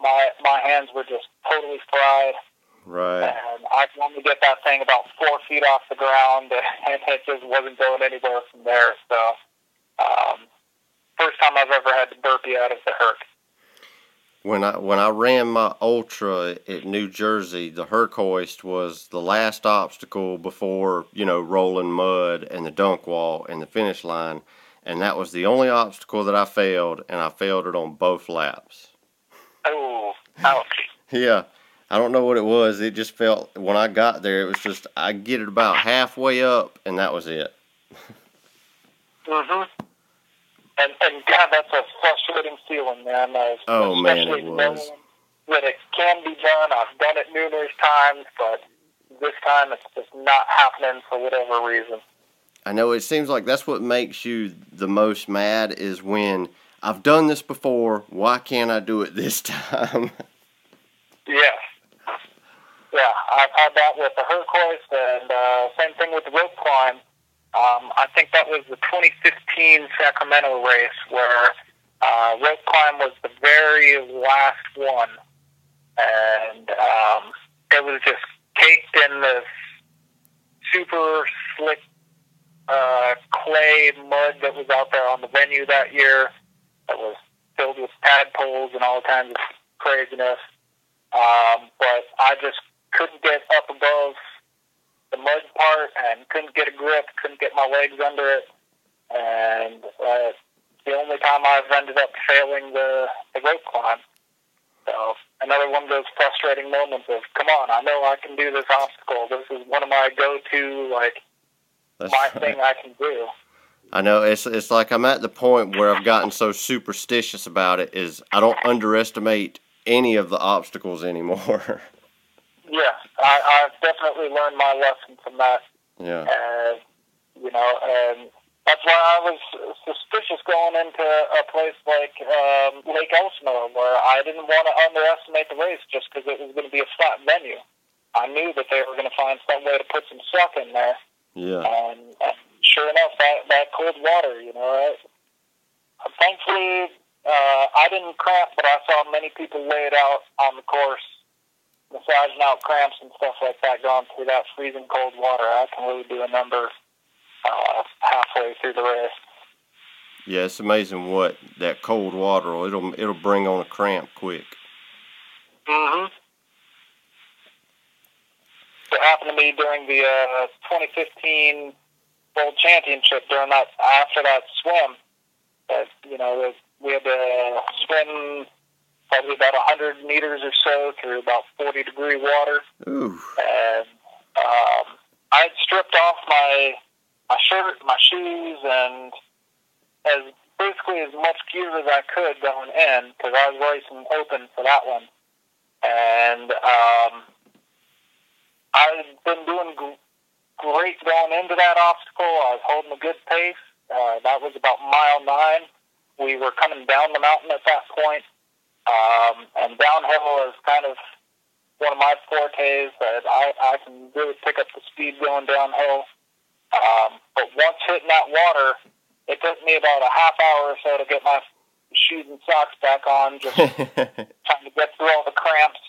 my my hands were just totally fried, Right. and I could only get that thing about four feet off the ground, (laughs) and it just wasn't going anywhere from there. So, um, first time I've ever had to burpee out of the Herc. When I when I ran my ultra at New Jersey, the Herc hoist was the last obstacle before you know rolling mud and the dunk wall and the finish line, and that was the only obstacle that I failed, and I failed it on both laps. Oh, ouch. (laughs) Yeah, I don't know what it was. It just felt when I got there, it was just I get it about halfway up, and that was it. (laughs) Mm-hmm. And, and God, that's a frustrating feeling, man. Uh, Oh, man, it especially was. That it can be done. I've done it numerous times, but this time it's just not happening for whatever reason. I know it seems like that's what makes you the most mad is when I've done this before. Why can't I do it this (laughs) time? Yeah. Yeah, I've had that with the Hercules, and uh, same thing with the rope climb. Um, I think that was the 2015 Sacramento race where uh, rope climb was the very last one. And um, it was just caked in this super slick uh, clay mud that was out there on the venue that year that was filled with tadpoles and all kinds of craziness. Um, but I just couldn't get up above the mud part and couldn't get a grip, couldn't get my legs under it. And uh, the only time I've ended up failing the, the rope climb. So another one of those frustrating moments of, come on, I know I can do this obstacle. This is one of my go-to, like, That's my right. thing I can do. I know it's it's like I'm at the point where I've gotten so superstitious about it is I don't underestimate any of the obstacles anymore. (laughs) Yeah, I, I've definitely learned my lesson from that. yeah. and you know, and that's why I was suspicious going into a place like um, Lake Elsinore, where I didn't want to underestimate the race just because it was going to be a flat venue. I knew that they were going to find some way to put some suck in there, Yeah. and, and sure enough, that that cold water, you know, it, thankfully uh, I didn't cramp, but I saw many people lay it out on the course, massaging out cramps and stuff like that, going through that freezing cold water. I can really do a number uh, halfway through the race. Yeah, it's amazing what that cold water will it'll it'll bring on a cramp quick. Mm-hmm. It happened to me during the uh, 2015 World Championship during that after that swim. That you know we had to swim probably about 100 meters or so through about 40 degree water, Ooh. and um, I had stripped off my my shirt, my shoes, and as basically as much gear as I could going in because I was racing open for that one, and um, I've been doing g- great going into that obstacle. I was holding a good pace. Uh, that was about mile nine. We were coming down the mountain at that point, um, and downhill is kind of one of my fortes. That I, I can really pick up the speed going downhill. Um, but once hitting that water, it took me about a half hour or so to get my shoes and socks back on. Just (laughs) trying to get through all the cramps,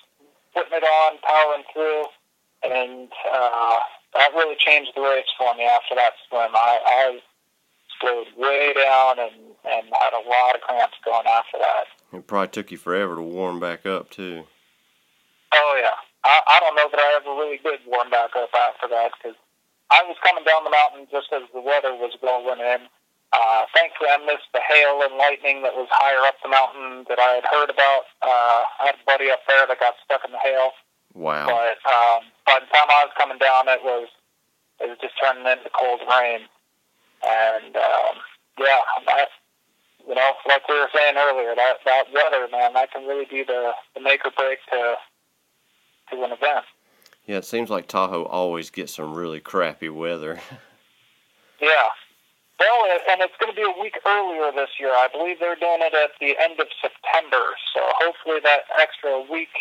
putting it on, powering through, and uh, that really changed the race for me after that swim. I, I slowed way down and, and had a lot of cramps going after that. It probably took you forever to warm back up too. Oh yeah, I, I don't know that I ever really did warm back up after that because I was coming down the mountain just as the weather was rolling in. Uh, thankfully, I missed the hail and lightning that was higher up the mountain that I had heard about. Uh, I had a buddy up there that got stuck in the hail. Wow. But um, by the time I was coming down, it was it was just turning into cold rain, and um, yeah, that you know, like we were saying earlier, that that weather, man, that can really be the the make or break to to an event. Yeah, it seems like Tahoe always gets some really crappy weather. (laughs) Yeah. Well, and it's going to be a week earlier this year. I believe they're doing it at the end of September. So hopefully that extra week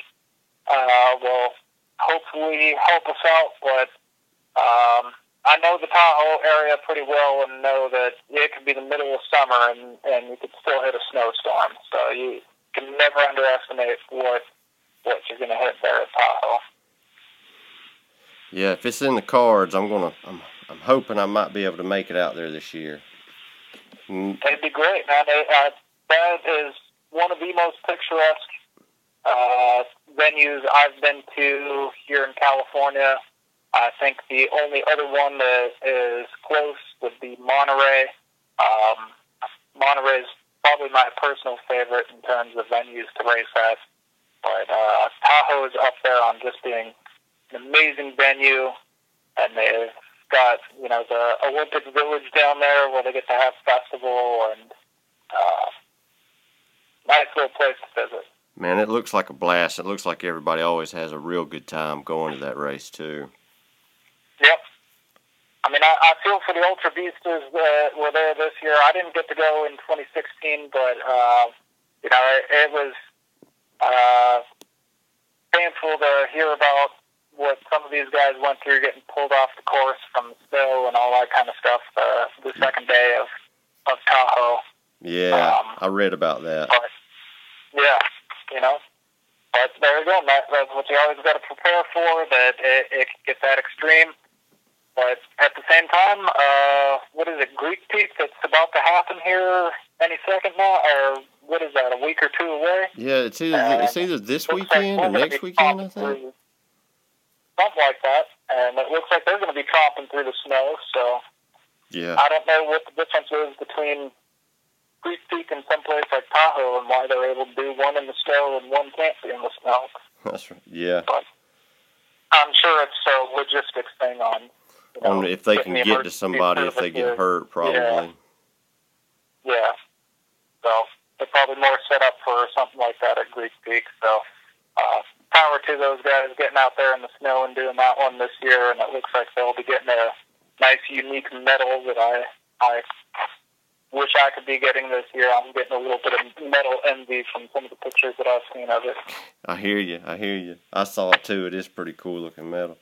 uh, will hopefully help us out. But um, I know the Tahoe area pretty well and know that it could be the middle of summer and, and you could still hit a snowstorm. So you can never underestimate what what you're going to hit there at Tahoe. yeah, if it's in the cards, I'm gonna. I'm. I'm hoping I might be able to make it out there this year. Mm, It'd be great, man. It, uh, that is one of the most picturesque uh, venues I've been to here in California. I think the only other one that is close would be Monterey. Um, Monterey is probably my personal favorite in terms of venues to race at. But uh, Tahoe is up there on just being an amazing venue, and they've got you know the Olympic Village down there where they get to have festival and uh, nice little place to visit. man, it looks like a blast. It looks like everybody always has a real good time going to that race too. Yep. I mean, I, I feel for the Ultra Beasters that were there this year. I didn't get to go in 2016, but uh, you know, it, it was uh, painful to hear about what some of these guys went through, getting pulled off the course from snow and all that kind of stuff. Uh, the second day of of Tahoe. Yeah, Um, I read about that. But yeah, you know. But there you go. That, that's what you always got to prepare for. That it, it can get that extreme. But at the same time, uh, what is it? Greek Peak that's about to happen here any second now, or what is that? A week or two away. Yeah, it's either it's either this Looks like weekend or next weekend. I think. through- Something like that. And it looks like they're going to be tromping through the snow. So Yeah, I don't know what the difference is between Greek Peak and someplace like Tahoe and why they're able to do one in the snow and one can't be in the snow. that's right. Yeah, But I'm sure it's a logistics thing on. You know, on if they can the get to somebody if they get hurt, probably. Yeah. Yeah. So they're probably more set up for something like that at Greek Peak. So uh, power to those guys getting out there in the snow and doing that one this year. And it looks like they'll be getting a nice, unique medal that I I wish I could be getting this year. I'm getting a little bit of medal envy from some of the pictures that I've seen of it. I hear you. I hear you. I saw it too. It is pretty cool looking metal.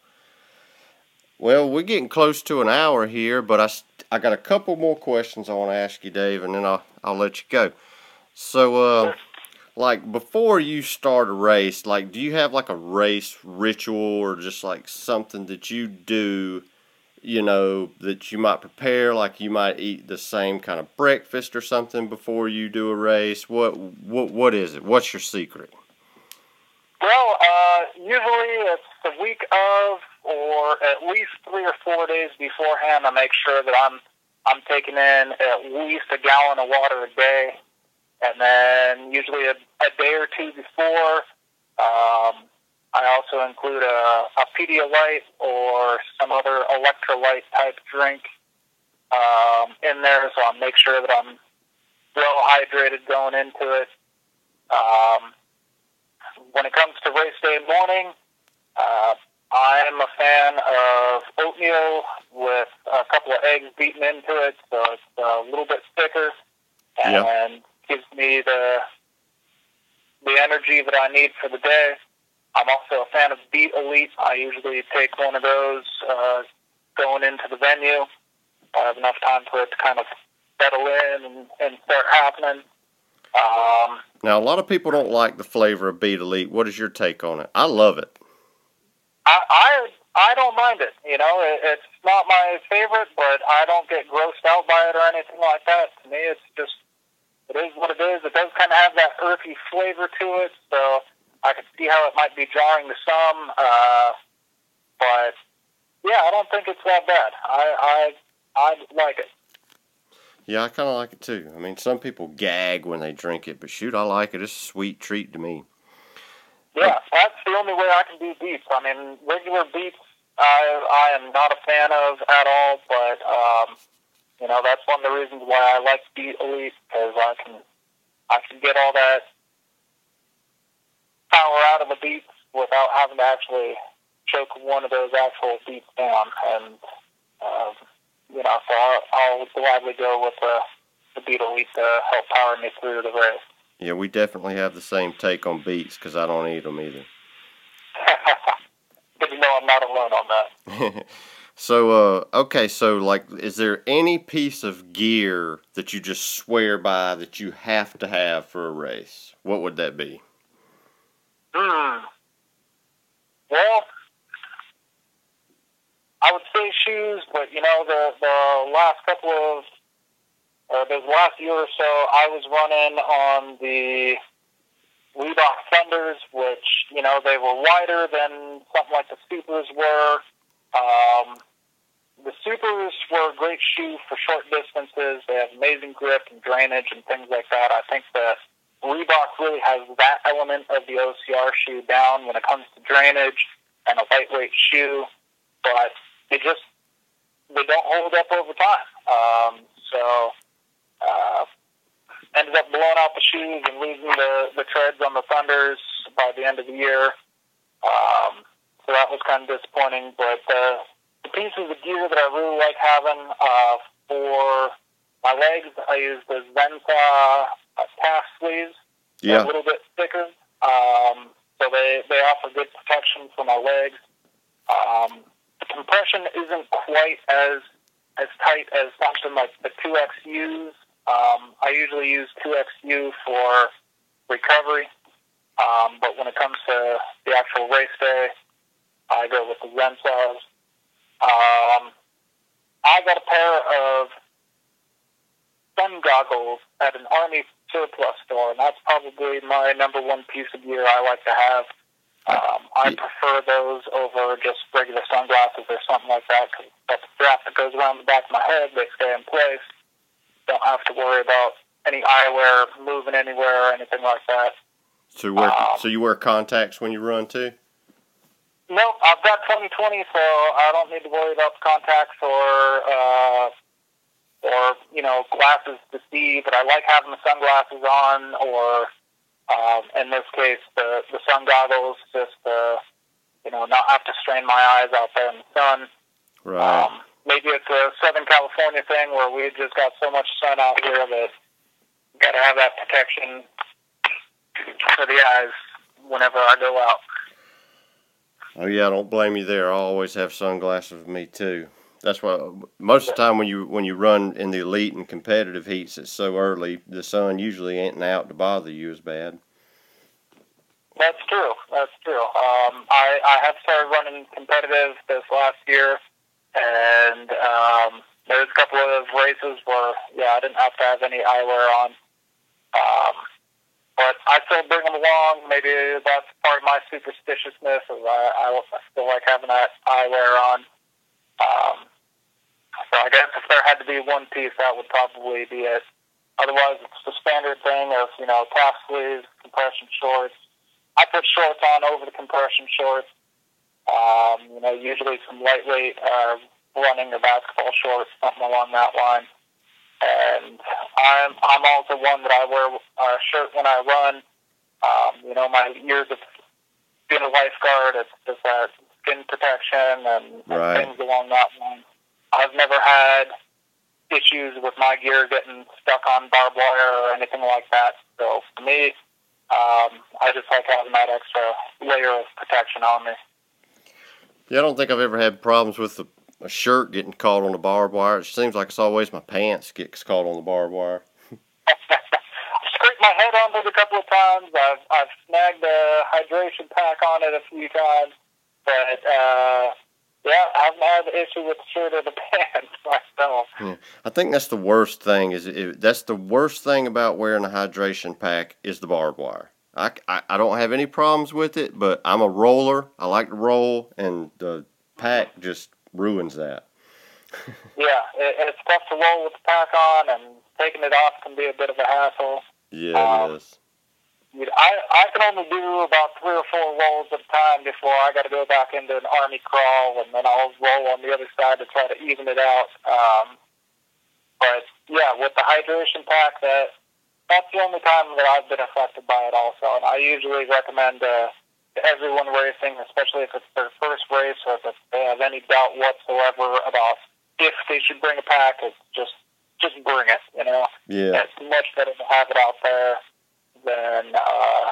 Well, we're getting close to an hour here, but I, I got a couple more questions I want to ask you, Dave, and then I'll I'll let you go. So, uh, like before you start a race, like do you have like a race ritual or just like something that you do, you know, that you might prepare? Like you might eat the same kind of breakfast or something before you do a race. What what what is it? What's your secret? Well, uh, usually it's the week of, or at least three or four days beforehand. I make sure that I'm I'm taking in at least a gallon of water a day, and then usually a, a day or two before. Um, I also include a, a Pedialyte or some other electrolyte type drink um, in there, so I'll make sure that I'm well hydrated going into it. Um, when it comes to race day morning, uh, I'm a fan of oatmeal with a couple of eggs beaten into it, so it's a little bit thicker and Yep. gives me the the energy that I need for the day. I'm also a fan of Beet Elite. I usually take one of those uh, going into the venue. I have enough time for it to kind of settle in and, and start happening. Um, Now, a lot of people don't like the flavor of Beet Elite. What is your take on it? I love it. I, I I don't mind it. You know, it, it's not my favorite, but I don't get grossed out by it or anything like that. To me, it's just it is what it is. It does kind of have that earthy flavor to it, so I can see how it might be jarring to some. Uh, but yeah, I don't think it's that bad. I I I like it. Yeah, I kind of like it too. I mean, some people gag when they drink it, but shoot, I like it. It's a sweet treat to me. Yeah, that's the only way I can do beets. I mean, regular beets, I I am not a fan of at all. But um, you know, that's one of the reasons why I like beet elite because I can I can get all that power out of the beets without having to actually choke one of those actual beets down. And um, you know, so I'll, I'll gladly go with the the beet elite to help power me through the race. Yeah, we definitely have the same take on beets because I don't eat them either. (laughs) Good to know I'm not alone on that. (laughs) so, uh, okay, so like, is there any piece of gear that you just swear by that you have to have for a race? What would that be? Hmm. Well, I would say shoes, but you know, the the last couple of or the last year or so, I was running on the Reebok Thunders, which you know they were wider than something like the Supers were. Um, the Supers were a great shoe for short distances. They have amazing grip and drainage and things like that. I think that Reebok really has that element of the OCR shoe down when it comes to drainage and a lightweight shoe, but they just they don't hold up over time. Um, so uh, ended up blowing out the shoes and losing the the treads on the Thunders by the end of the year. Um, so that was kind of disappointing. But uh, the pieces of gear that I really like having uh, for my legs, I use the Zensah uh, calf sleeves. Yeah, a little bit thicker. Um, so they, they offer good protection for my legs. Um, the compression isn't quite as as tight as something like the 2XUs. Um, I usually use 2XU for recovery, um, but when it comes to the actual race day, I go with the Zensahs. Um, I got a pair of sun goggles at an Army surplus store, and that's probably my number one piece of gear I like to have. Um, I prefer those over just regular sunglasses or something like that because that strap that goes around the back of my head, they stay in place. Don't have to worry about any eyewear moving anywhere or anything like that. so you wear um, so you wear contacts when you run too. Nope, I've got 2020, so I don't need to worry about the contacts or uh, or you know glasses to see. But I like having the sunglasses on, or um, in this case, the the sun goggles, just to you know not have to strain my eyes out there in the sun. Right. Um, maybe it's a Southern California thing where we just got so much sun out here that got to have that protection for the eyes whenever I go out. Oh yeah, I don't blame you there. I always have sunglasses with me too. That's why most of the time when you when you run in the elite and competitive heats, it's so early. The sun usually ain't out to bother you as bad. That's true. That's true. Um, I I have started running competitive this last year, and um, there's a couple of races where yeah I didn't have to have any eyewear on. Um, but I still bring them along. Maybe that's part of my superstitiousness. Is I, I still like having that eyewear on. Um, so I guess if there had to be one piece, that would probably be it. Otherwise, it's the standard thing of you know calf sleeves, compression shorts. I put shorts on over the compression shorts. Um, you know, usually some lightweight uh, running or basketball shorts, something along that line. And I'm I'm also one that I wear a shirt when I run. Um, you know, my years of being a lifeguard, it's just that skin protection and, Right. and things along that line. I've never had issues with my gear getting stuck on barbed wire or anything like that. So for me, um, I just like having that extra layer of protection on me. Yeah, I don't think I've ever had problems with the, a shirt getting caught on the barbed wire. It seems like it's always my pants gets caught on the barbed wire. (laughs) I've scraped my head on it a couple of times. I've I've snagged a hydration pack on it a few times, but uh, yeah, I haven't had the issue with the shirt or the (laughs) pants myself. Yeah. I think that's the worst thing. Is it, that's the worst thing about wearing a hydration pack is the barbed wire. I, I, I don't have any problems with it, but I'm a roller. I like to roll, and the pack just ruins that. (laughs) Yeah, it, it's tough to roll with the pack on, and taking it off can be a bit of a hassle. Yeah, Um, it is. I I can only do about three or four rolls at a time before I got to go back into an army crawl, and then I'll roll on the other side to try to even it out. Um, but yeah, with the hydration pack, that that's the only time that I've been affected by it. Also, and I usually recommend uh, to everyone racing, especially if it's their first race or if they have any doubt whatsoever about if they should bring a pack, it's just just bring it. You know. Yeah, It's much better to have it out there than uh,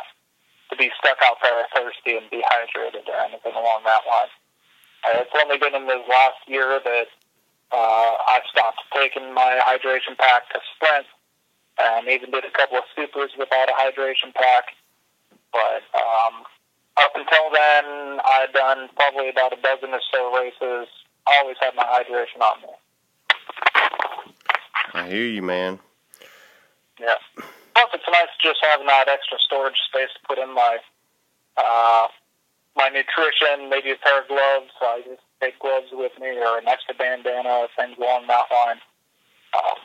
to be stuck out there thirsty and dehydrated or anything along that line. Uh, it's only been in this last year that uh, I've stopped taking my hydration pack to sprint and even did a couple of supers without a hydration pack. But um, up until then, I'd done probably about a dozen or so races. I always had my hydration on me. I hear you, man. Yeah. Plus, it's nice to just having that extra storage space to put in my uh, my nutrition, maybe a pair of gloves. So I just take gloves with me, or an extra bandana, things along that line. Um,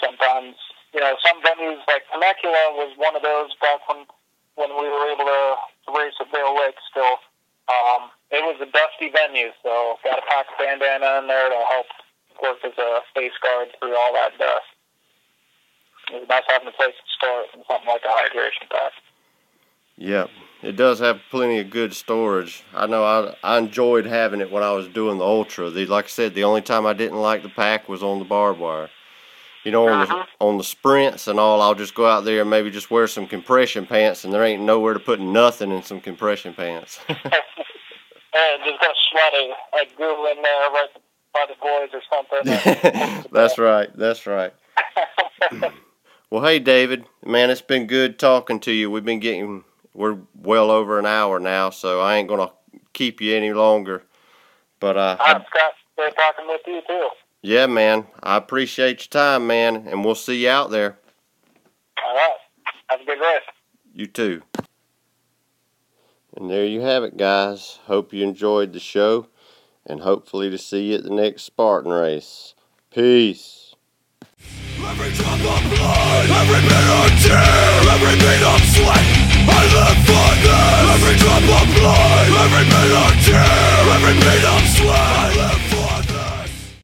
sometimes, you know, some venues like Temecula was one of those back when when we were able to, race at Vail Lake. Still, um, it was a dusty venue, so got a pack bandana in there to help work as a face guard through all that dust. It was nice having a place to store it and something like a hydration pack. Yep, it does have plenty of good storage. I know I I enjoyed having it when I was doing the ultra. The like I said, the only time I didn't like the pack was on the barbed wire. You know, on Uh-huh. the on the sprints and all, I'll just go out there and maybe just wear some compression pants, and there ain't nowhere to put nothing in some compression pants. (laughs) (laughs) And just got sweaty, like goo in there right by the boys or something. (laughs) that's right. That's right. Well, hey, David, man, it's been good talking to you. We've been getting, we're well over an hour now, so I ain't going to keep you any longer. But, uh, I'm Scott. Great talking with you too. Yeah, man, I appreciate your time, man, and we'll see you out there. All right. Have a good rest. You too. And there you have it, guys. Hope you enjoyed the show, and hopefully to see you at the next Spartan race. Peace. Every drop of blood, every bit of tear, every beat of sweat, I live for this. Every drop of blood, every bit of tear, every beat of sweat.